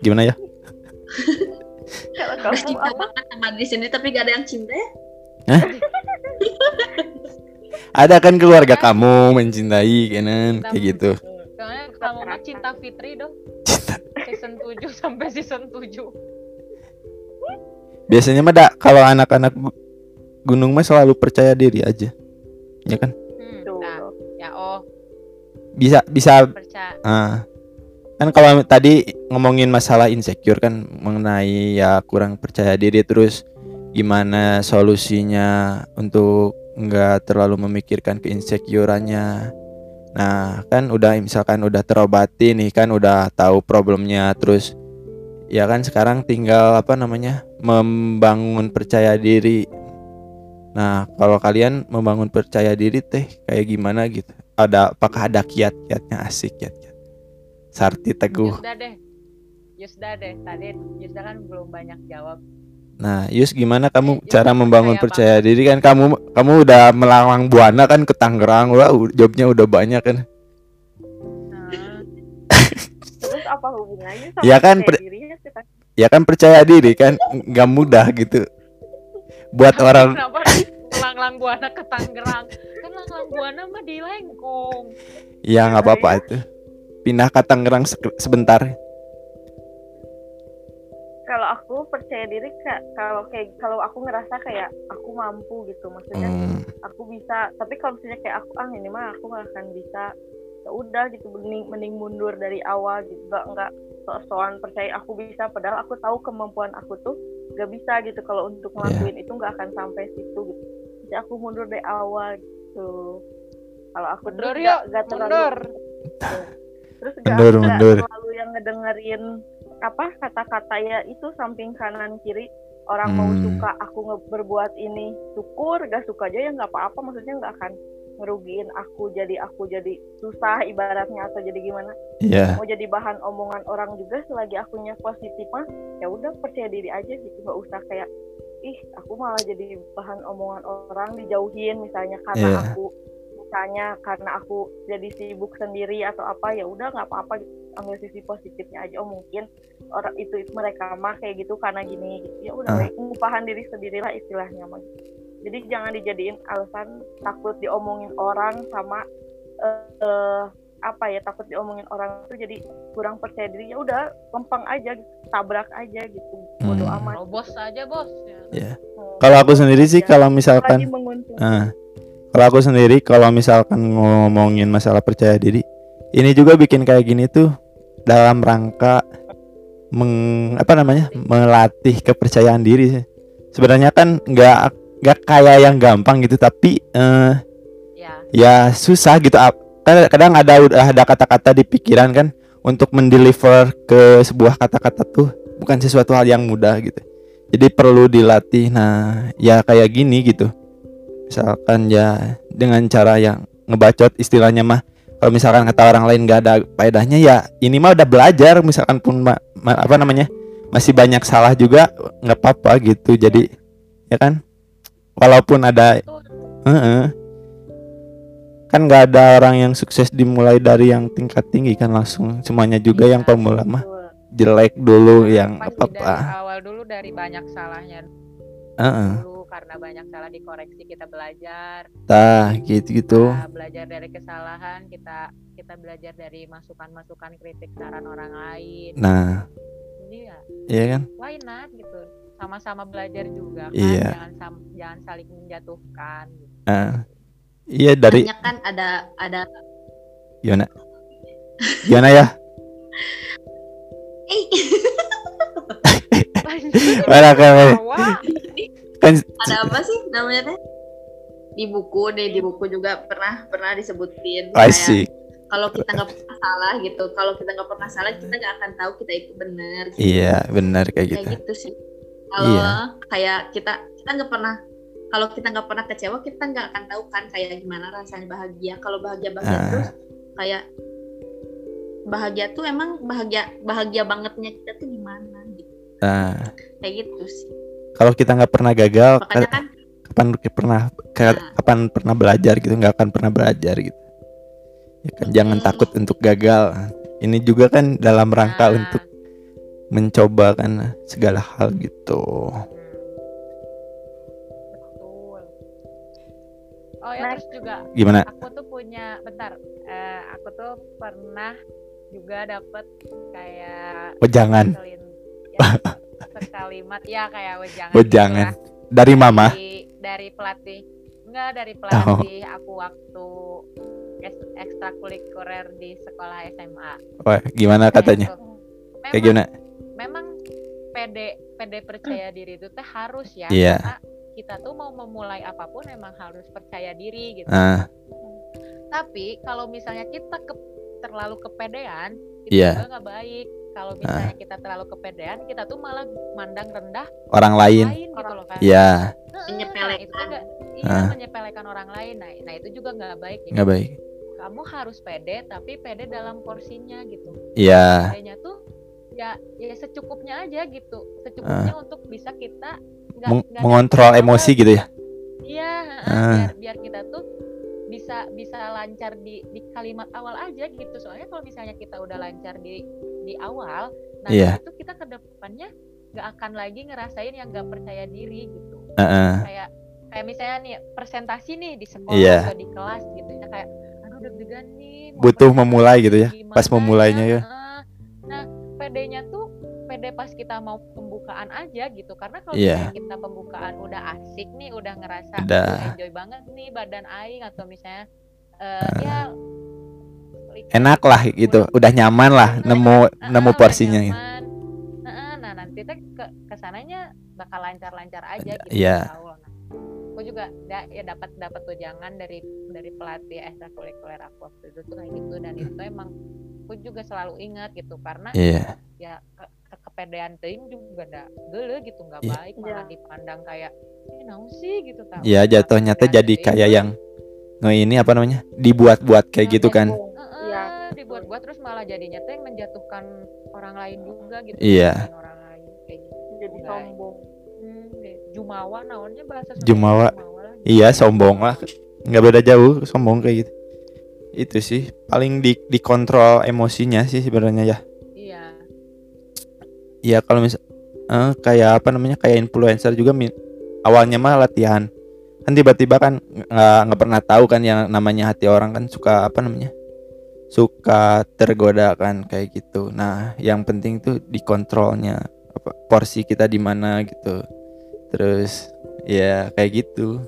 gimana ya Kalau kamu cinta apa? banget sama diri sendiri tapi gak ada yang cinta ya. ada kan keluarga kamu mencintai kanan kayak gitu. Soalnya kamu mah cinta Fitri dong. Season 7 sampai season 7 biasanya mah dak kalau anak-anak gu- gunung mah selalu percaya diri aja. Ya kan? Hmm, nah ya oh. Bisa bisa. Percaya. Ah. Kan kalau tadi ngomongin masalah insecure kan mengenai ya kurang percaya diri terus gimana solusinya untuk nggak terlalu memikirkan keinsecurannya nah kan udah misalkan udah terobati nih kan udah tahu problemnya terus ya kan sekarang tinggal apa namanya membangun percaya diri. Nah kalau kalian membangun percaya diri teh kayak gimana gitu? Ada apakah ada kiat-kiatnya asik kiat-kiat Sarti Teguh. Yusda deh. Yusda deh. Tadi Yusda kan belum banyak jawab. Nah, Yus gimana kamu Yus cara membangun percaya percaya diri kan? Kamu kamu udah melanglang buana kan ke Tangerang, wah jobnya udah banyak kan. nah, Terus apa hubungannya sama Ya kan, percaya per- dirinya kita? Ya kan percaya diri kan? Nggak mudah gitu. Buat orang lang-lang buana ke Tangerang? Kan lang-lang buana mah di Lengkung. Ya nggak apa-apa itu. Pindah ke Tangerang sebentar. Kalau aku percaya diri kak, kalau kayak kalau aku ngerasa kayak aku mampu gitu, maksudnya Hmm, aku bisa. Tapi kalau misalnya kayak aku ah ini mah aku nggak akan bisa. Ya udah gitu, mending mending mundur dari awal gitu, nggak nggak sok-sokan percaya aku bisa. Padahal aku tahu kemampuan aku tuh nggak bisa gitu. Kalau untuk Iya. ngelakuin itu nggak akan sampai situ gitu. Jadi aku mundur dari awal gitu. Kalau aku mundur terus yuk nggak nggak terlalu mundur terus gak, Mundur, nggak mundur. terlalu yang ngedengerin apa kata-kata ya itu samping kanan kiri orang mau Hmm. suka aku berbuat ini syukur gak suka aja ya nggak apa-apa maksudnya nggak akan ngerugiin aku jadi aku jadi susah ibaratnya atau jadi gimana Iya. mau jadi bahan omongan orang juga selagi akunya positif mah ya udah percaya diri aja gitu nggak usah kayak ih aku malah jadi bahan omongan orang dijauhin misalnya karena Iya. aku misalnya karena aku jadi sibuk sendiri atau apa ya udah nggak apa-apa ambil sisi positifnya aja. Oh mungkin orang itu, itu mereka mah kayak gitu karena gini. Gitu ya udah Ah. ngupahan diri sendiri lah istilahnya mah jadi jangan dijadiin alasan takut diomongin orang sama eh, eh, apa ya takut diomongin orang itu jadi kurang percaya diri. Ya udah lempeng aja tabrak aja gitu. Bodo Hmm. amat. Bos aja bos. Ya. Hmm. Kalau aku sendiri sih Ya, kalau misalkan kalau aku sendiri kalau misalkan ngomongin masalah percaya diri, ini juga bikin kayak gini tuh dalam rangka meng apa namanya melatih kepercayaan diri. sih. Sebenarnya kan nggak nggak kayak yang gampang gitu, tapi eh, ya ya susah gitu. Kadang kadang ada udah ada kata-kata di pikiran kan untuk mendeliver ke sebuah kata-kata tuh bukan sesuatu hal yang mudah gitu. Jadi perlu dilatih. Nah, ya kayak gini gitu misalkan ya dengan cara yang ngebacot istilahnya mah kalau misalkan kata orang lain nggak ada faedahnya ya ini mah udah belajar misalkan pun ma- ma- apa namanya masih banyak salah juga nggak apa-apa gitu jadi ya kan walaupun ada Betul. Heeh. kan nggak ada orang yang sukses dimulai dari yang tingkat tinggi kan langsung semuanya juga Iya. yang pemula mah jelek dulu yang pasti apa dari apa awal dulu dari banyak salahnya Heeh. dulu karena banyak salah dikoreksi kita belajar. Tah gitu gitu. Kita belajar dari kesalahan kita kita belajar dari masukan-masukan kritik saran orang lain. Nah. Jadi ya iya kan? why not gitu. Sama-sama belajar juga kan Iya. jangan sam- jangan saling menjatuhkan gitu. Ah. iya dari Banyak kan ada ada gimana gimana ya? Eh Mana, kan, Ada apa sih namanya teh di buku deh di buku juga pernah pernah disebutin Asik. kalau kita nggak pernah salah gitu kalau kita nggak pernah salah kita nggak akan tahu kita itu benar gitu. Iya, benar kayak kayak gitu. gitu sih kalau Iya. kayak kita kita nggak pernah kalau kita nggak pernah kecewa kita nggak akan tahu kan kayak gimana rasanya bahagia kalau bahagia bahagia Ah. terus kayak bahagia tuh emang bahagia bahagia bangetnya kita tuh gimana gitu Nah, kayak gitu sih kalau kita nggak pernah gagal, makanya ka- kan kapan pernah Nah. kapan pernah belajar gitu nggak akan pernah belajar gitu. Ya kan, jangan Mm. takut untuk gagal. Ini juga kan dalam rangka Nah, untuk mencoba kan segala hal gitu. betul oh ya terus juga Gimana? aku tuh punya bentar eh, aku tuh pernah juga dapet kayak Oh jangan, ya, sekalimat ya kayak wejangan oh gitu jangan. lah. Dari mama. dari, dari pelatih enggak dari Oh. pelatih aku waktu eks- ekstrakurikuler di sekolah SMA Wah, gimana katanya? Gitu. Kayak Memang- gimana? memang pede pede percaya diri itu teh harus ya Iya. karena kita tuh mau memulai apa pun memang harus percaya diri gitu Ah, tapi kalau misalnya kita ke, terlalu kepedean itu Iya. juga nggak baik kalau misalnya kita terlalu kepedean kita tuh malah mandang rendah orang lain. lain gitu loh kan Iya, Heeh, Menyepelekan. nah, itu juga iya Ah. menyepelekan orang lain nah, nah itu juga nggak baik gitu. nggak baik. kamu harus pede tapi pede dalam porsinya gitu Iya, pedenya tuh ya ya secukupnya aja gitu secukupnya untuk bisa kita Ah. Meng- nggak mengontrol emosi gitu ya. iya Ah. biar biar kita tuh bisa bisa lancar di di kalimat awal aja gitu soalnya kalau misalnya kita udah lancar di di awal nah Iya. itu kita ke depannya nggak akan lagi ngerasain yang nggak percaya diri gitu Heeh. kayak kayak misalnya nih presentasi nih di sekolah Iya. atau di kelas gitu ya kayak aduh deg-degan nih Butuh memulai gitu ya, gimana pas memulainya ya. Heeh. nah PD-nya tuh PD pas kita mau pembukaan aja gitu karena kalau Iya. misalnya kita pembukaan udah asik nih udah ngerasa Udah. "Aduh, enjoy banget nih badan aing atau misalnya eh, ya Enak lah gitu, udah nyaman lah nemu nemu porsinya udah gitu. nyaman. Heeh, nah nanti teh ke ke sananya bakal lancar-lancar aja gitu Iya. di awal. Nah, aku juga da, ya dapat dapat jangan dari dari pelatih ekstrakurikuler aku waktu itu tuh kayak gitu dan itu emang aku juga selalu ingat gitu karena Iya, ya kepedean teuing juga ada gele gitu nggak Iya. baik malah dipandang kayak eh naon sih gitu tau Iya jatuhnya teh jadi kayak yang nge ini apa namanya dibuat-buat kayak gitu kan. Iya. dibuat-buat terus malah jadinya tuh yang menjatuhkan orang lain juga gitu Iya. menjatuhkan orang lain kayak gitu jadi Nggak. sombong Hmm. Jumawa naonnya bahasa Sunda Jumawa. lah. Iya sombong lah, nggak beda jauh sombong kayak gitu. Itu sih paling di dikontrol emosinya sih sebenarnya ya. Iya. Iya kalau misal eh, kayak apa namanya kayak influencer juga awalnya mah latihan. Kan tiba-tiba kan nggak nggak pernah tahu kan yang namanya hati orang kan suka apa namanya suka tergoda kan kayak gitu. Nah yang penting tuh dikontrolnya apa porsi kita di mana gitu. Terus ya kayak gitu.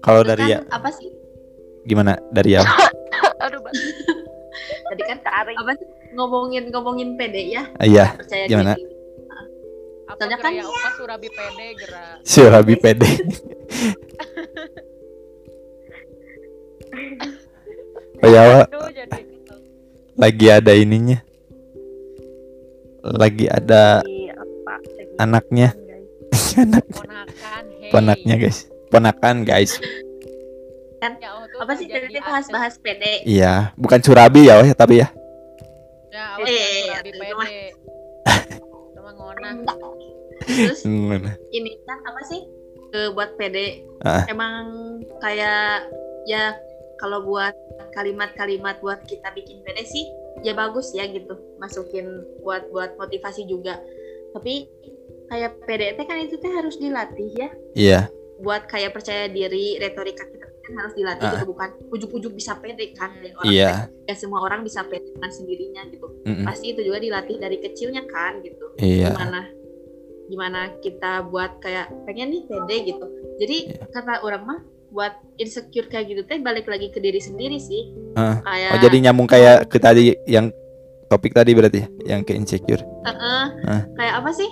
Kalau dari ya kan apa sih? Gimana? Dari ya Aduh. Tadi kan Tarik. apa sih ngomongin ngomongin pede ya iya percaya Gimana? diri Apa Soalnya kan- ya opa Surabi pede gerak. Surabi pede oh ya Wak. Aduh, jadi lagi ada ininya lagi ada apa lagi anaknya guys. anak ponakan, hey. ponaknya guys ponakan guys Ya, oh, apa sih tadi bahas-bahas pede? Iya bukan Surabi ya Wak, tapi ya. Ya, awas Eh, pede. ngonah. terus ini kan apa sih? Eh, buat pede. Ah. emang kayak ya kalau buat kalimat-kalimat buat kita bikin pede sih ya bagus ya gitu. Masukin buat buat motivasi juga. Tapi kayak pede teh kan itu teh harus dilatih ya. Iya. Buat kayak percaya diri retorika kita kan harus dilatih Ah. gitu bukan ujuk-ujuk bisa pede kan dan orang iya. teh, ya semua orang bisa pede dengan sendirinya gitu. Mm-mm. pasti itu juga dilatih dari kecilnya kan gitu. Iya. Gimana gimana kita buat kayak pengen nih pede gitu. Jadi Iya. kata orang mah buat insecure kayak gitu teh balik lagi ke diri sendiri sih. Ah. kayak oh jadi nyambung kayak ke tadi yang topik tadi berarti ya yang ke insecure. "Eh-eh, Ah. kayak apa sih?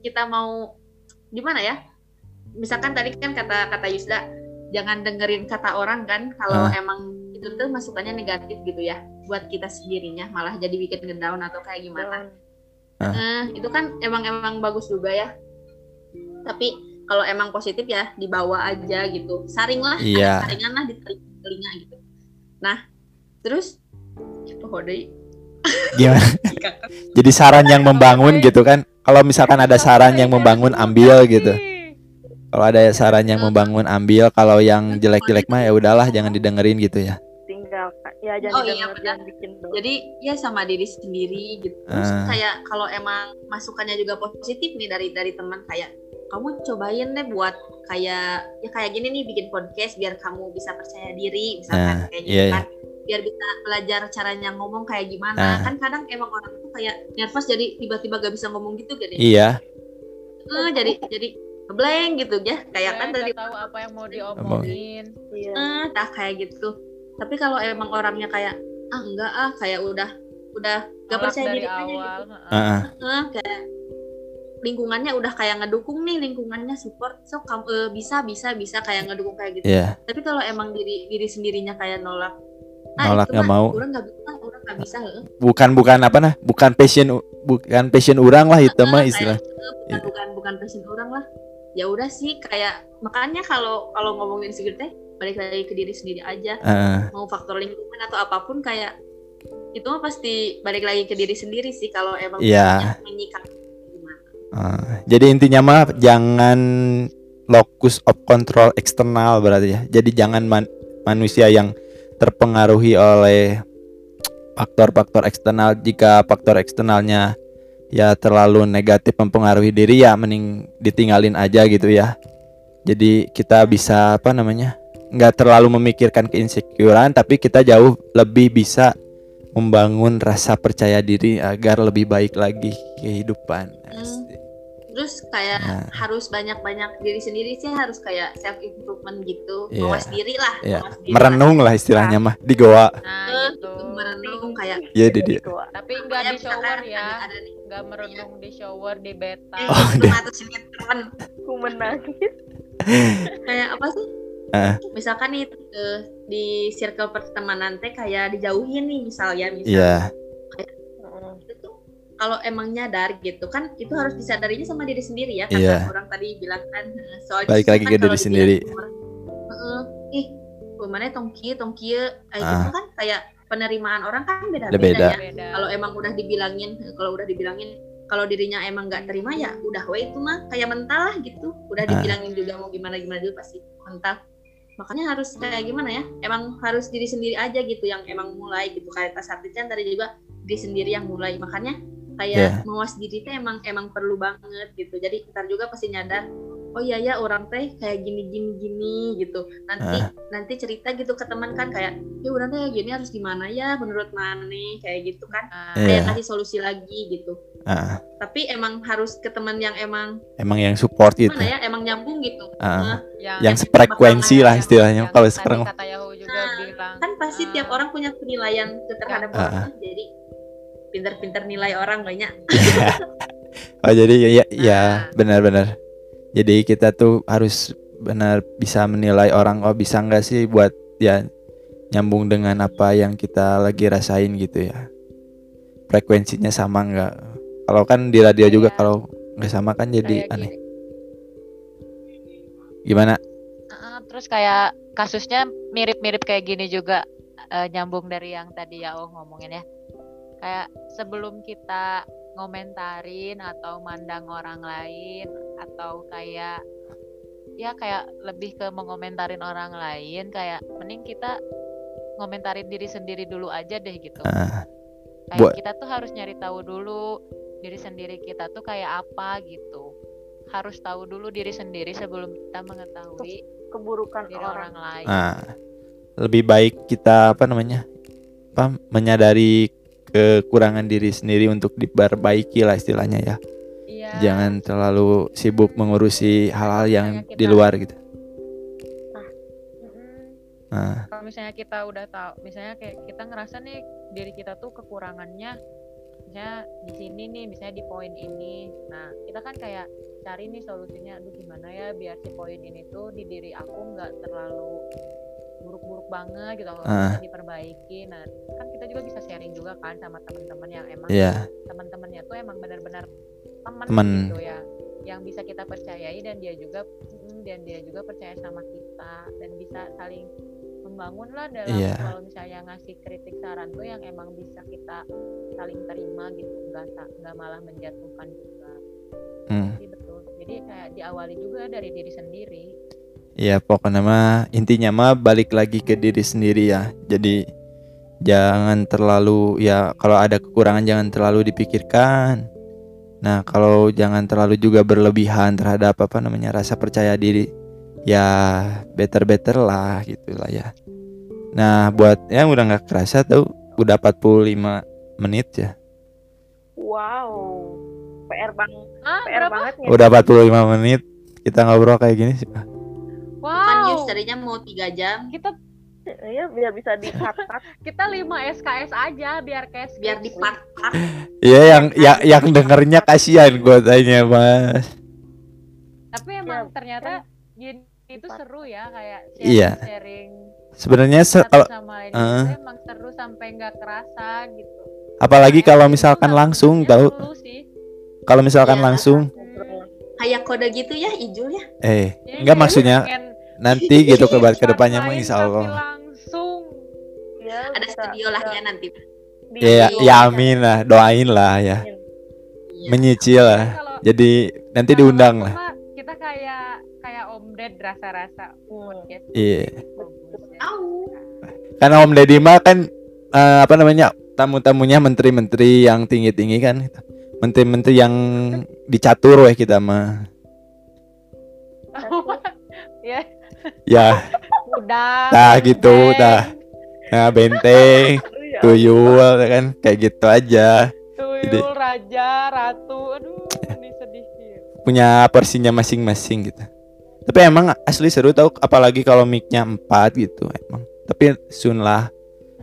Kita mau gimana ya? Misalkan tadi kan kata kata Yusda jangan dengerin kata orang kan kalau Ah. emang itu tuh masukannya negatif gitu ya buat kita sendirinya malah jadi bikin ngedown atau kayak gimana Ah. Eh, itu kan emang emang bagus juga ya tapi kalau emang positif ya dibawa aja gitu saring lah Iya. ada saringan lah di telinga, gitu nah terus oh deh Gimana? Jadi saran yang membangun gitu kan. Kalau misalkan ada saran yang membangun ambil gitu. Kalau ada saran yang membangun ambil, kalau yang jelek-jelek mah ya udahlah jangan didengerin gitu ya. tinggal ya Oh, jangan iya, denger, benar. jangan bikin down. jadi ya sama diri sendiri gitu terus Ah. kayak kalau emang masukannya juga positif nih dari dari teman kayak kamu cobain deh buat kayak ya kayak gini nih bikin podcast biar kamu bisa percaya diri misalkan Nah, kayak gitu iya, kan biar bisa belajar caranya ngomong kayak gimana Ah. kan kadang emang orang tuh kayak nervous jadi tiba-tiba gak bisa ngomong gitu deh Iya, Eh, jadi jadi blank gitu ya kayak kan Kayak tadi nggak tahu apa yang mau diomongin Iya. eh tak kayak gitu tapi kalau emang orangnya kayak ah enggak ah kayak udah udah gak Nolak percaya diri aja gitu awal. Heeh. Eh, kayak lingkungannya udah kayak ngedukung nih lingkungannya support so kamu eh, bisa bisa bisa kayak ngedukung kayak gitu iya. tapi kalau emang diri diri sendirinya kayak nolak ah, Nolak itu nggak mah mau. orang nggak bisa orang nggak bisa heeh. Bukan bukan apa nah? Bukan passion bukan passion orang lah itu mah istilah. eh, bukan bukan bukan passion orang lah ya udah sih kayak makanya kalau kalau ngomongin insecure teh balik lagi ke diri sendiri aja Heeh. mau faktor lingkungan atau apa pun kayak itu mah pasti balik lagi ke diri sendiri sih kalau emang Iya. menyikapi gimana Eh, jadi intinya mah jangan locus of control eksternal berarti ya. Jadi jangan man- manusia yang terpengaruhi oleh faktor-faktor eksternal. Jika faktor eksternalnya ya terlalu negatif mempengaruhi diri ya mending ditinggalin aja gitu ya. Jadi kita bisa apa namanya? nggak terlalu memikirkan keinsecurean tapi kita jauh lebih bisa membangun rasa percaya diri agar lebih baik lagi kehidupan. Hmm. Terus kayak Nah. harus banyak-banyak diri sendiri sih harus kayak self improvement gitu Iya. mawas diri lah Iya. mawas diri Merenung lah istilahnya mah di goa. nah gitu merenung kayak Iya di dia. Gitu, Wak. tapi nggak kayak di shower ya ada, ada nih nggak merenung di shower di beta eh, Oh, itu atau sinetron Aku menangis. kayak apa sih Ah. misalkan nih eh, di circle pertemanan teh kayak dijauhin nih misalnya misal Iya, tuh kalau emang nyadar gitu kan itu harus disadarinya sama diri sendiri ya kata Iya. orang tadi bilang kan eh, soal Balik lagi kan ke kalau diri sendiri. orang, "Heeh, ih gimana tong kieu tong kieu eh, Ah. itu kan kayak penerimaan orang kan beda-beda beda. ya beda kalau emang udah dibilangin kalau udah dibilangin kalau dirinya emang nggak terima ya udah we itu mah kayak mental lah gitu udah Ah. dibilangin juga mau gimana gimana dulu pasti mental makanya harus kayak gimana ya emang harus diri sendiri aja gitu yang emang mulai gitu kayak tas arti kan tadi juga diri sendiri yang mulai makanya kayak mawas diri teh emang emang perlu banget gitu. Jadi ntar juga pasti nyadar oh iya ya orang teh kayak gini gini gini gitu. Nanti nanti cerita gitu ke teman kan kayak ya orang teh gini harus gimana ya menurut Mane kayak gitu kan. Nah, Iya. kayak kasih solusi lagi gitu. Ah, tapi emang harus ke teman yang emang emang yang support gitu. ya emang nyambung gitu. Ah, yang, yang sefrekuensi lah istilahnya yang kalau sekarang. kata Yahoo juga Nah, bilang. kan pasti ah, tiap orang punya penilaian terhadap Ah. orang jadi pinter-pinter nilai orang banyak Oh jadi ya ya, ya Nah. benar-benar. Jadi kita tuh harus benar bisa menilai orang oh bisa nggak sih buat ya nyambung dengan apa yang kita lagi rasain gitu ya. Frekuensinya sama nggak? Kalau kan di radio juga Kayak- kalau nggak sama kan jadi kayak aneh. gini. Gimana? Ah, terus kayak kasusnya mirip-mirip kayak gini juga eh, nyambung dari yang tadi ya oh ngomongin ya kayak sebelum kita ngomentarin atau mandang orang lain atau kayak ya kayak lebih ke mengomentarin orang lain kayak mending kita ngomentarin diri sendiri dulu aja deh gitu Ah, kayak buat- kita tuh harus nyari tahu dulu diri sendiri kita tuh kayak apa gitu harus tahu dulu diri sendiri sebelum kita mengetahui Keburukan diri orang. orang lain Nah, lebih baik kita apa namanya? Apa menyadari kekurangan diri sendiri untuk diperbaiki lah istilahnya ya. Iya. Jangan terlalu sibuk mengurusi hal-hal yang Kayak di kita- luar gitu. Mm-mm. Nah, Kalau misalnya kita udah tahu, misalnya kayak kita ngerasa nih diri kita tuh kekurangannya misalnya di sini nih misalnya di poin ini nah kita kan kayak cari nih solusinya aduh gimana ya biar si poin ini tuh di diri aku nggak terlalu buruk-buruk banget gitu bisa diperbaiki nah kan kita juga bisa sharing juga kan sama teman-teman yang emang Iya. teman-temannya tuh emang benar-benar teman Temen. gitu ya yang bisa kita percayai dan dia juga dan dia juga percaya sama kita dan bisa saling membangun lah dalam Iya. kalau misalnya ngasih kritik saran tuh yang emang bisa kita saling terima gitu nggak nggak malah menjatuhkan juga Hmm. Jadi betul jadi kayak diawali juga dari diri sendiri Iya pokoknya mah intinya mah balik lagi ke diri sendiri ya. Jadi jangan terlalu ya kalau ada kekurangan jangan terlalu dipikirkan. Nah kalau jangan terlalu juga berlebihan terhadap apa namanya rasa percaya diri. Ya better better lah gitulah ya. Nah buat yang udah nggak kerasa tuh udah 45 menit ya. Wow. PR bang, ah PR berapa banget nih. Udah 45 menit kita ngobrol kayak gini sih. Pak. Kan wow. Yus tadinya mau tiga jam. Kita Iya, biar bisa di-cut-cut. kita 5 SKS aja biar kayak biar di part part Iya yang ya, yang dengernya kasihan gue tanya mas. tapi emang ternyata gini itu seru ya kayak sharing, Iya. sharing Sebenarnya se- kalau itu emang seru sampai nggak kerasa gitu. Apalagi Kayak kalau misalkan nggak- langsung ya tahu? kalau misalkan Iya. langsung. Kayak kode gitu ya Ijul ya? Eh Ya, enggak kayak maksudnya pengen nanti gitu ke ke depannya mah insya Allah. langsung. Iya, ada studio lah ya nanti. Di- ya di- ya amin lah. Doain lah ya. Iya. menyicil lah. jadi nanti kalau diundang lah. kita kayak kayak om ded rasa-rasa. Hmm. podcast iya. ya. Karena Om Deddy mah kan eh, apa namanya tamu-tamunya menteri-menteri yang tinggi-tinggi kan menteri-menteri yang dicatur weh kita mah. Ya ya. Udah. Nah, gitu, benteng, dah. nah benteng Aduh, ya tuyul kan? Kayak gitu aja. Jadi- tuyul raja ratu. Aduh ini sedih sih punya porsinya masing-masing gitu. Tapi emang asli seru tau apalagi kalau mic-nya 4 gitu emang. Tapi sun lah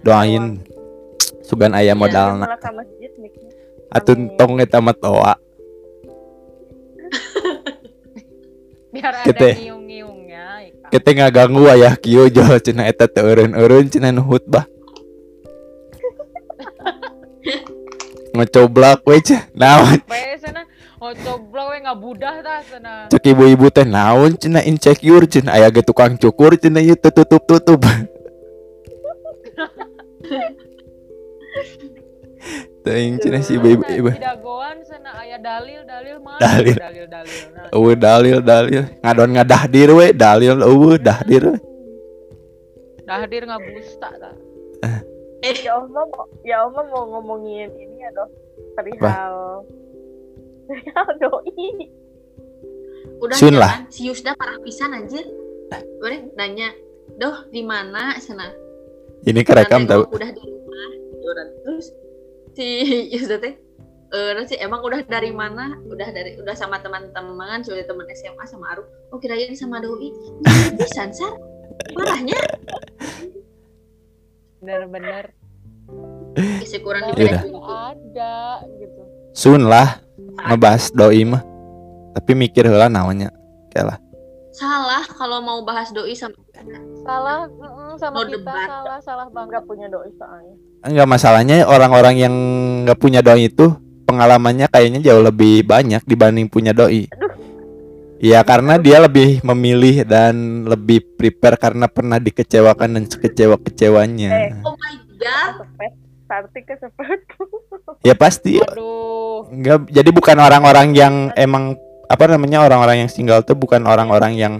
doain sugan ayam Iya, modal mic-nya. atun tong eta mah toa. biar ada Gitu Kita ngaganggu ayah kieu jual cenah eta teu eureun-eureun cenah nu khutbah. Ngecoblak we ceh. Naon sana coblok we ngabudah tah sana cek ibu-ibu teh naon cenah insecure cenah aya ge tukang cukur cenah ieu teu tutup-tutup. Teuing cenah si ibu. tidak goan sana aya dalil dalil mana Dalil. dalil dalil nah. Eueuh dalil dalil ngadon ngadahdir we dalil eueuh dahdir we. dahdir ngabusta tah Ya Oma mau, ya Oma mau ngomongin ini ya dong perihal perihal doi. udah Sun ya lah. kan si Yusda parah pisan anjir boleh nanya doh di mana sana Ini kerekam tahu. udah di rumah terus si Yusda teh eh terus si emang udah dari mana? Udah dari udah sama teman-teman sudah teman SMA sama Aru oh kirain sama Doi. Bisa sar. Parahnya bener-bener. Isi kurang dibeda juga ada gitu. Sun lah ngebahas doi mah. Tapi mikir heula naonnya. Kayak lah. salah kalau mau bahas Doi sama salah mm, sama No kita. debat. salah salah banget. Nggak punya doi soalnya. Enggak masalahnya orang-orang yang nggak punya doi itu pengalamannya kayaknya jauh lebih banyak dibanding punya doi. Iya karena dia lebih memilih dan lebih prepare karena pernah dikecewakan dan sekecewa-kecewanya. Eh. oh my god. Ya pasti aduh enggak jadi bukan orang-orang yang emang apa namanya orang-orang yang single tuh bukan orang-orang yang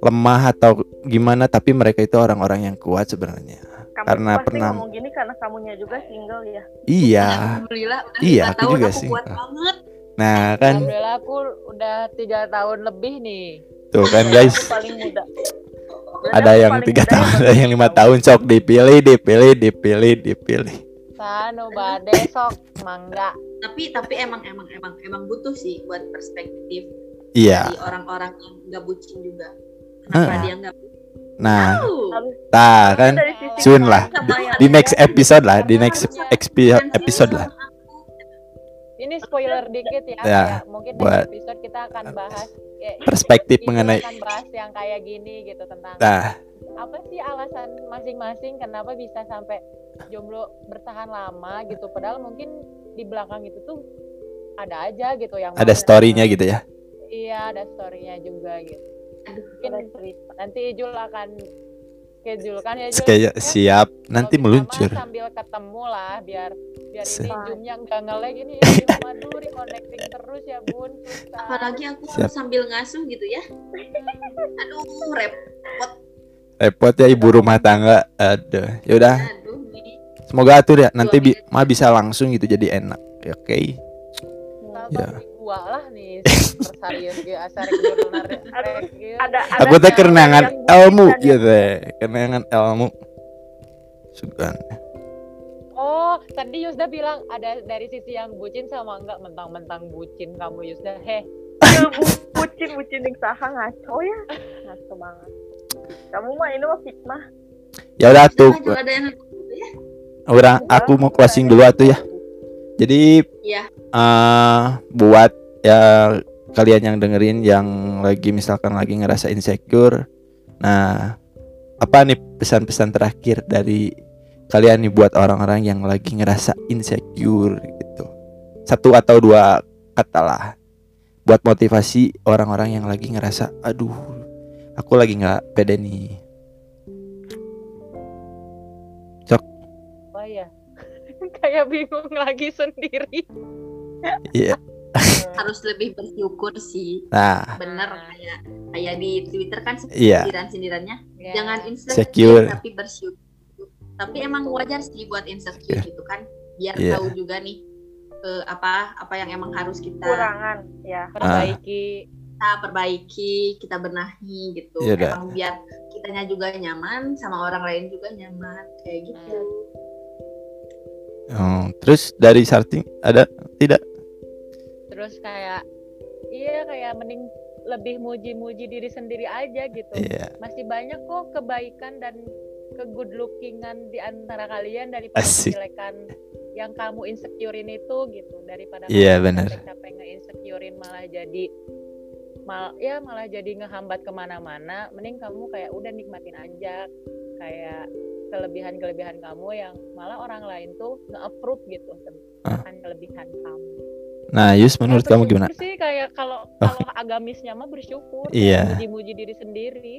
lemah atau gimana tapi mereka itu orang-orang yang kuat sebenarnya. Kamu Karena pasti pernah- ngomong gini karena kamunya juga single ya. Iya. alhamdulillah udah Iya, aku tahun juga aku sih. kuat banget Nah, kan alhamdulillah aku udah tiga tahun lebih nih tuh kan guys. Aku paling muda. Ada yang tiga tahun ada yang lima tahun sok dipilih dipilih dipilih dipilih sanu bade sok mangga tapi tapi emang emang emang emang butuh sih buat perspektif iya dari orang-orang yang nggak bucin juga kenapa Ah. dia nggak nah nah kan? Sun lah. yang di next episode lah di next Sensitif episode lah. Ini spoiler dikit ya, Ya, kayak mungkin buat- next episode kita akan bahas ya, perspektif mengenai akan bahas yang kayak gini gitu tentang nah apa sih alasan masing-masing kenapa bisa sampai jomblo bertahan lama gitu. Padahal mungkin di belakang itu tuh ada aja gitu yang ada storynya gitu ya? Iya ada storynya juga gitu Aduh, cerita. nanti Ijul akan schedule. Kan ya Jul? Kayak Ya, siap nanti mah meluncur. sambil ketemu lah biar biar Se- ini zoomnya nggak ngelag ini ya di Madu reconnecting terus ya bun. Susah. Apalagi aku Siap. harus sambil ngasuh gitu ya. Aduh repot. Repot ya ibu rumah tangga. Aduh ya udah. Semoga atur ya nanti bi mah bisa langsung gitu jadi enak Ya, oke? Sabar Ya. Di gua lah nih ge Ada, ada aku teh kenangan ilmu gitu kenangan ilmu sugan Oh, tadi Yusda bilang ada dari sisi yang bucin sama enggak mentang-mentang bucin kamu Yusda. Heh, Ya, bu- bucin bucin yang saha ngaco ya. Ngaco banget. Kamu mah ini mah fitnah. Ya udah tuh yang ya. Orang aku mau closing dulu atuh ya. Jadi Iya. eh buat ya kalian yang dengerin yang lagi misalkan lagi ngerasa insecure nah apa nih pesan-pesan terakhir dari kalian nih buat orang-orang yang lagi ngerasa insecure gitu satu atau dua kata lah buat motivasi orang-orang yang lagi ngerasa aduh aku lagi nggak pede nih apa ya? Kayak bingung lagi sendiri. iya harus lebih bersyukur sih nah bener kayak kayak di Twitter kan Iya. sindiran-sindirannya Ya. jangan Secure. insecure tapi bersyukur tapi emang wajar sih buat insecure Iya. gitu kan biar Iya. tahu juga nih eh, apa apa yang emang harus kita kurangan ya perbaiki. kita perbaiki kita benahi gitu Iya dah. emang biar kitanya juga nyaman sama orang lain juga nyaman kayak gitu Oh, terus dari Sarting ada tidak Terus kayak iya kayak mending lebih muji-muji diri sendiri aja gitu. iya Masih banyak kok kebaikan dan ke good lookingan di antara kalian daripada Asik. kejelekan yang kamu insecurein itu gitu daripada Iya, kamu capek-capek nge-insecurein malah jadi mal ya malah jadi ngehambat ke mana-mana mending kamu kayak udah nikmatin aja kayak kelebihan-kelebihan kamu yang malah orang lain tuh nge-approve gitu Ah. tentang kelebihan kamu nah Yus menurut Ya, kamu gimana? sih kayak kalau Oh. kalau agamisnya mah bersyukur Iya. muji-muji diri sendiri.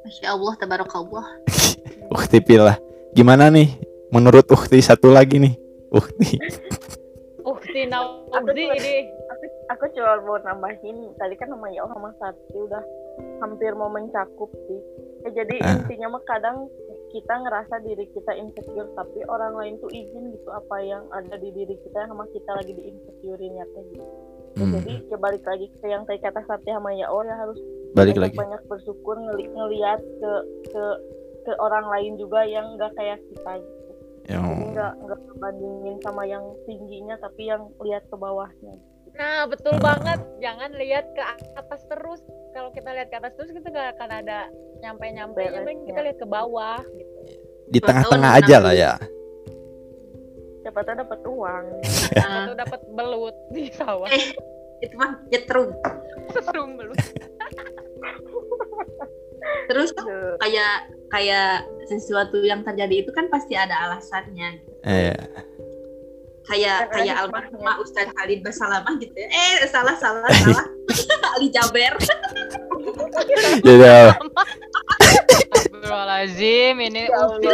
Masya Allah tabarakallah. Ukti pilih gimana nih? Menurut Ukti satu lagi nih. Ukti Ukti Nauzi ini. aku aku cuma mau nambahin tadi kan nama ya sama Sakti udah hampir mau mencakup sih. Ya, jadi Ah. intinya mah kadang kita ngerasa diri kita insecure tapi orang lain tuh izin gitu apa yang ada di diri kita yang sama kita lagi di insecurein ya gitu Ya, Hmm, jadi kebalik lagi ke yang tadi kata Sakti sama ya ya harus balik banyak lagi. banyak bersyukur ngeli ngelihat ke ke ke orang lain juga yang nggak kayak kita gitu. Ya, jadi nggak nggak bandingin sama yang tingginya tapi yang lihat ke bawahnya nah betul banget. Jangan lihat ke atas terus. Kalau kita lihat ke atas terus kita gak akan ada nyampe-nyampe. Mending kita lihat ke bawah gitu. Di tengah-tengah aja lah ya. Siapa tahu dapat uang. Nah, atau dapat belut di sawah. Eh. itu mah jetrum serum belut. Terus tuh Aduh. kayak kayak sesuatu yang terjadi itu kan pasti ada alasannya. Eh kayak Kan kayak almarhumah Ustadz Khalid Basalamah gitu ya. Eh salah salah salah. Ali Jaber. Jadi? Astagfirullahaladzim ini Ya ukti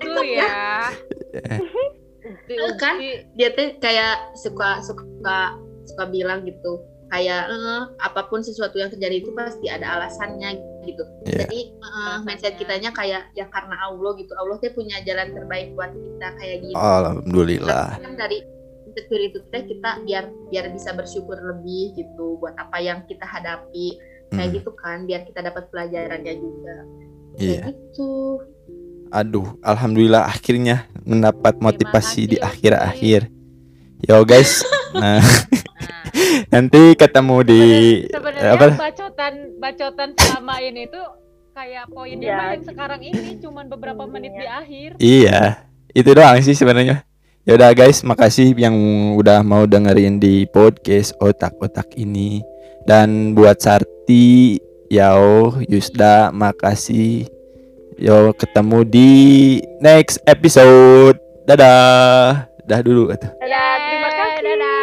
gitu ya? ukti Kan? dia tuh kayak suka suka suka bilang gitu kayak eh, apa pun sesuatu yang terjadi itu pasti ada alasannya gitu. Iya. jadi eh, mindset kitanya kayak ya karena Allah gitu. Allah tuh punya jalan terbaik buat kita kayak gitu. Alhamdulillah. Kan dari insecure itu teh kita biar biar bisa bersyukur lebih gitu buat apa yang kita hadapi. Kayak Hmm, gitu kan biar kita dapat pelajarannya juga. Iya. kayak gitu. Aduh alhamdulillah akhirnya mendapat motivasi di akhir-akhir. Yo guys. Nah nanti ketemu di sebenarnya apa? bacotan bacotan selama ini tuh kayak poinnya ya, yang iya. sekarang ini cuman beberapa menit di akhir. Iya itu doang sih sebenarnya. Ya udah guys makasih yang udah mau dengerin di podcast otak-otak ini. Dan buat Sarti Yao Yusda makasih. Yo ketemu di next episode. Dadah. Dah dulu atau dadah terima kasih. Dadah.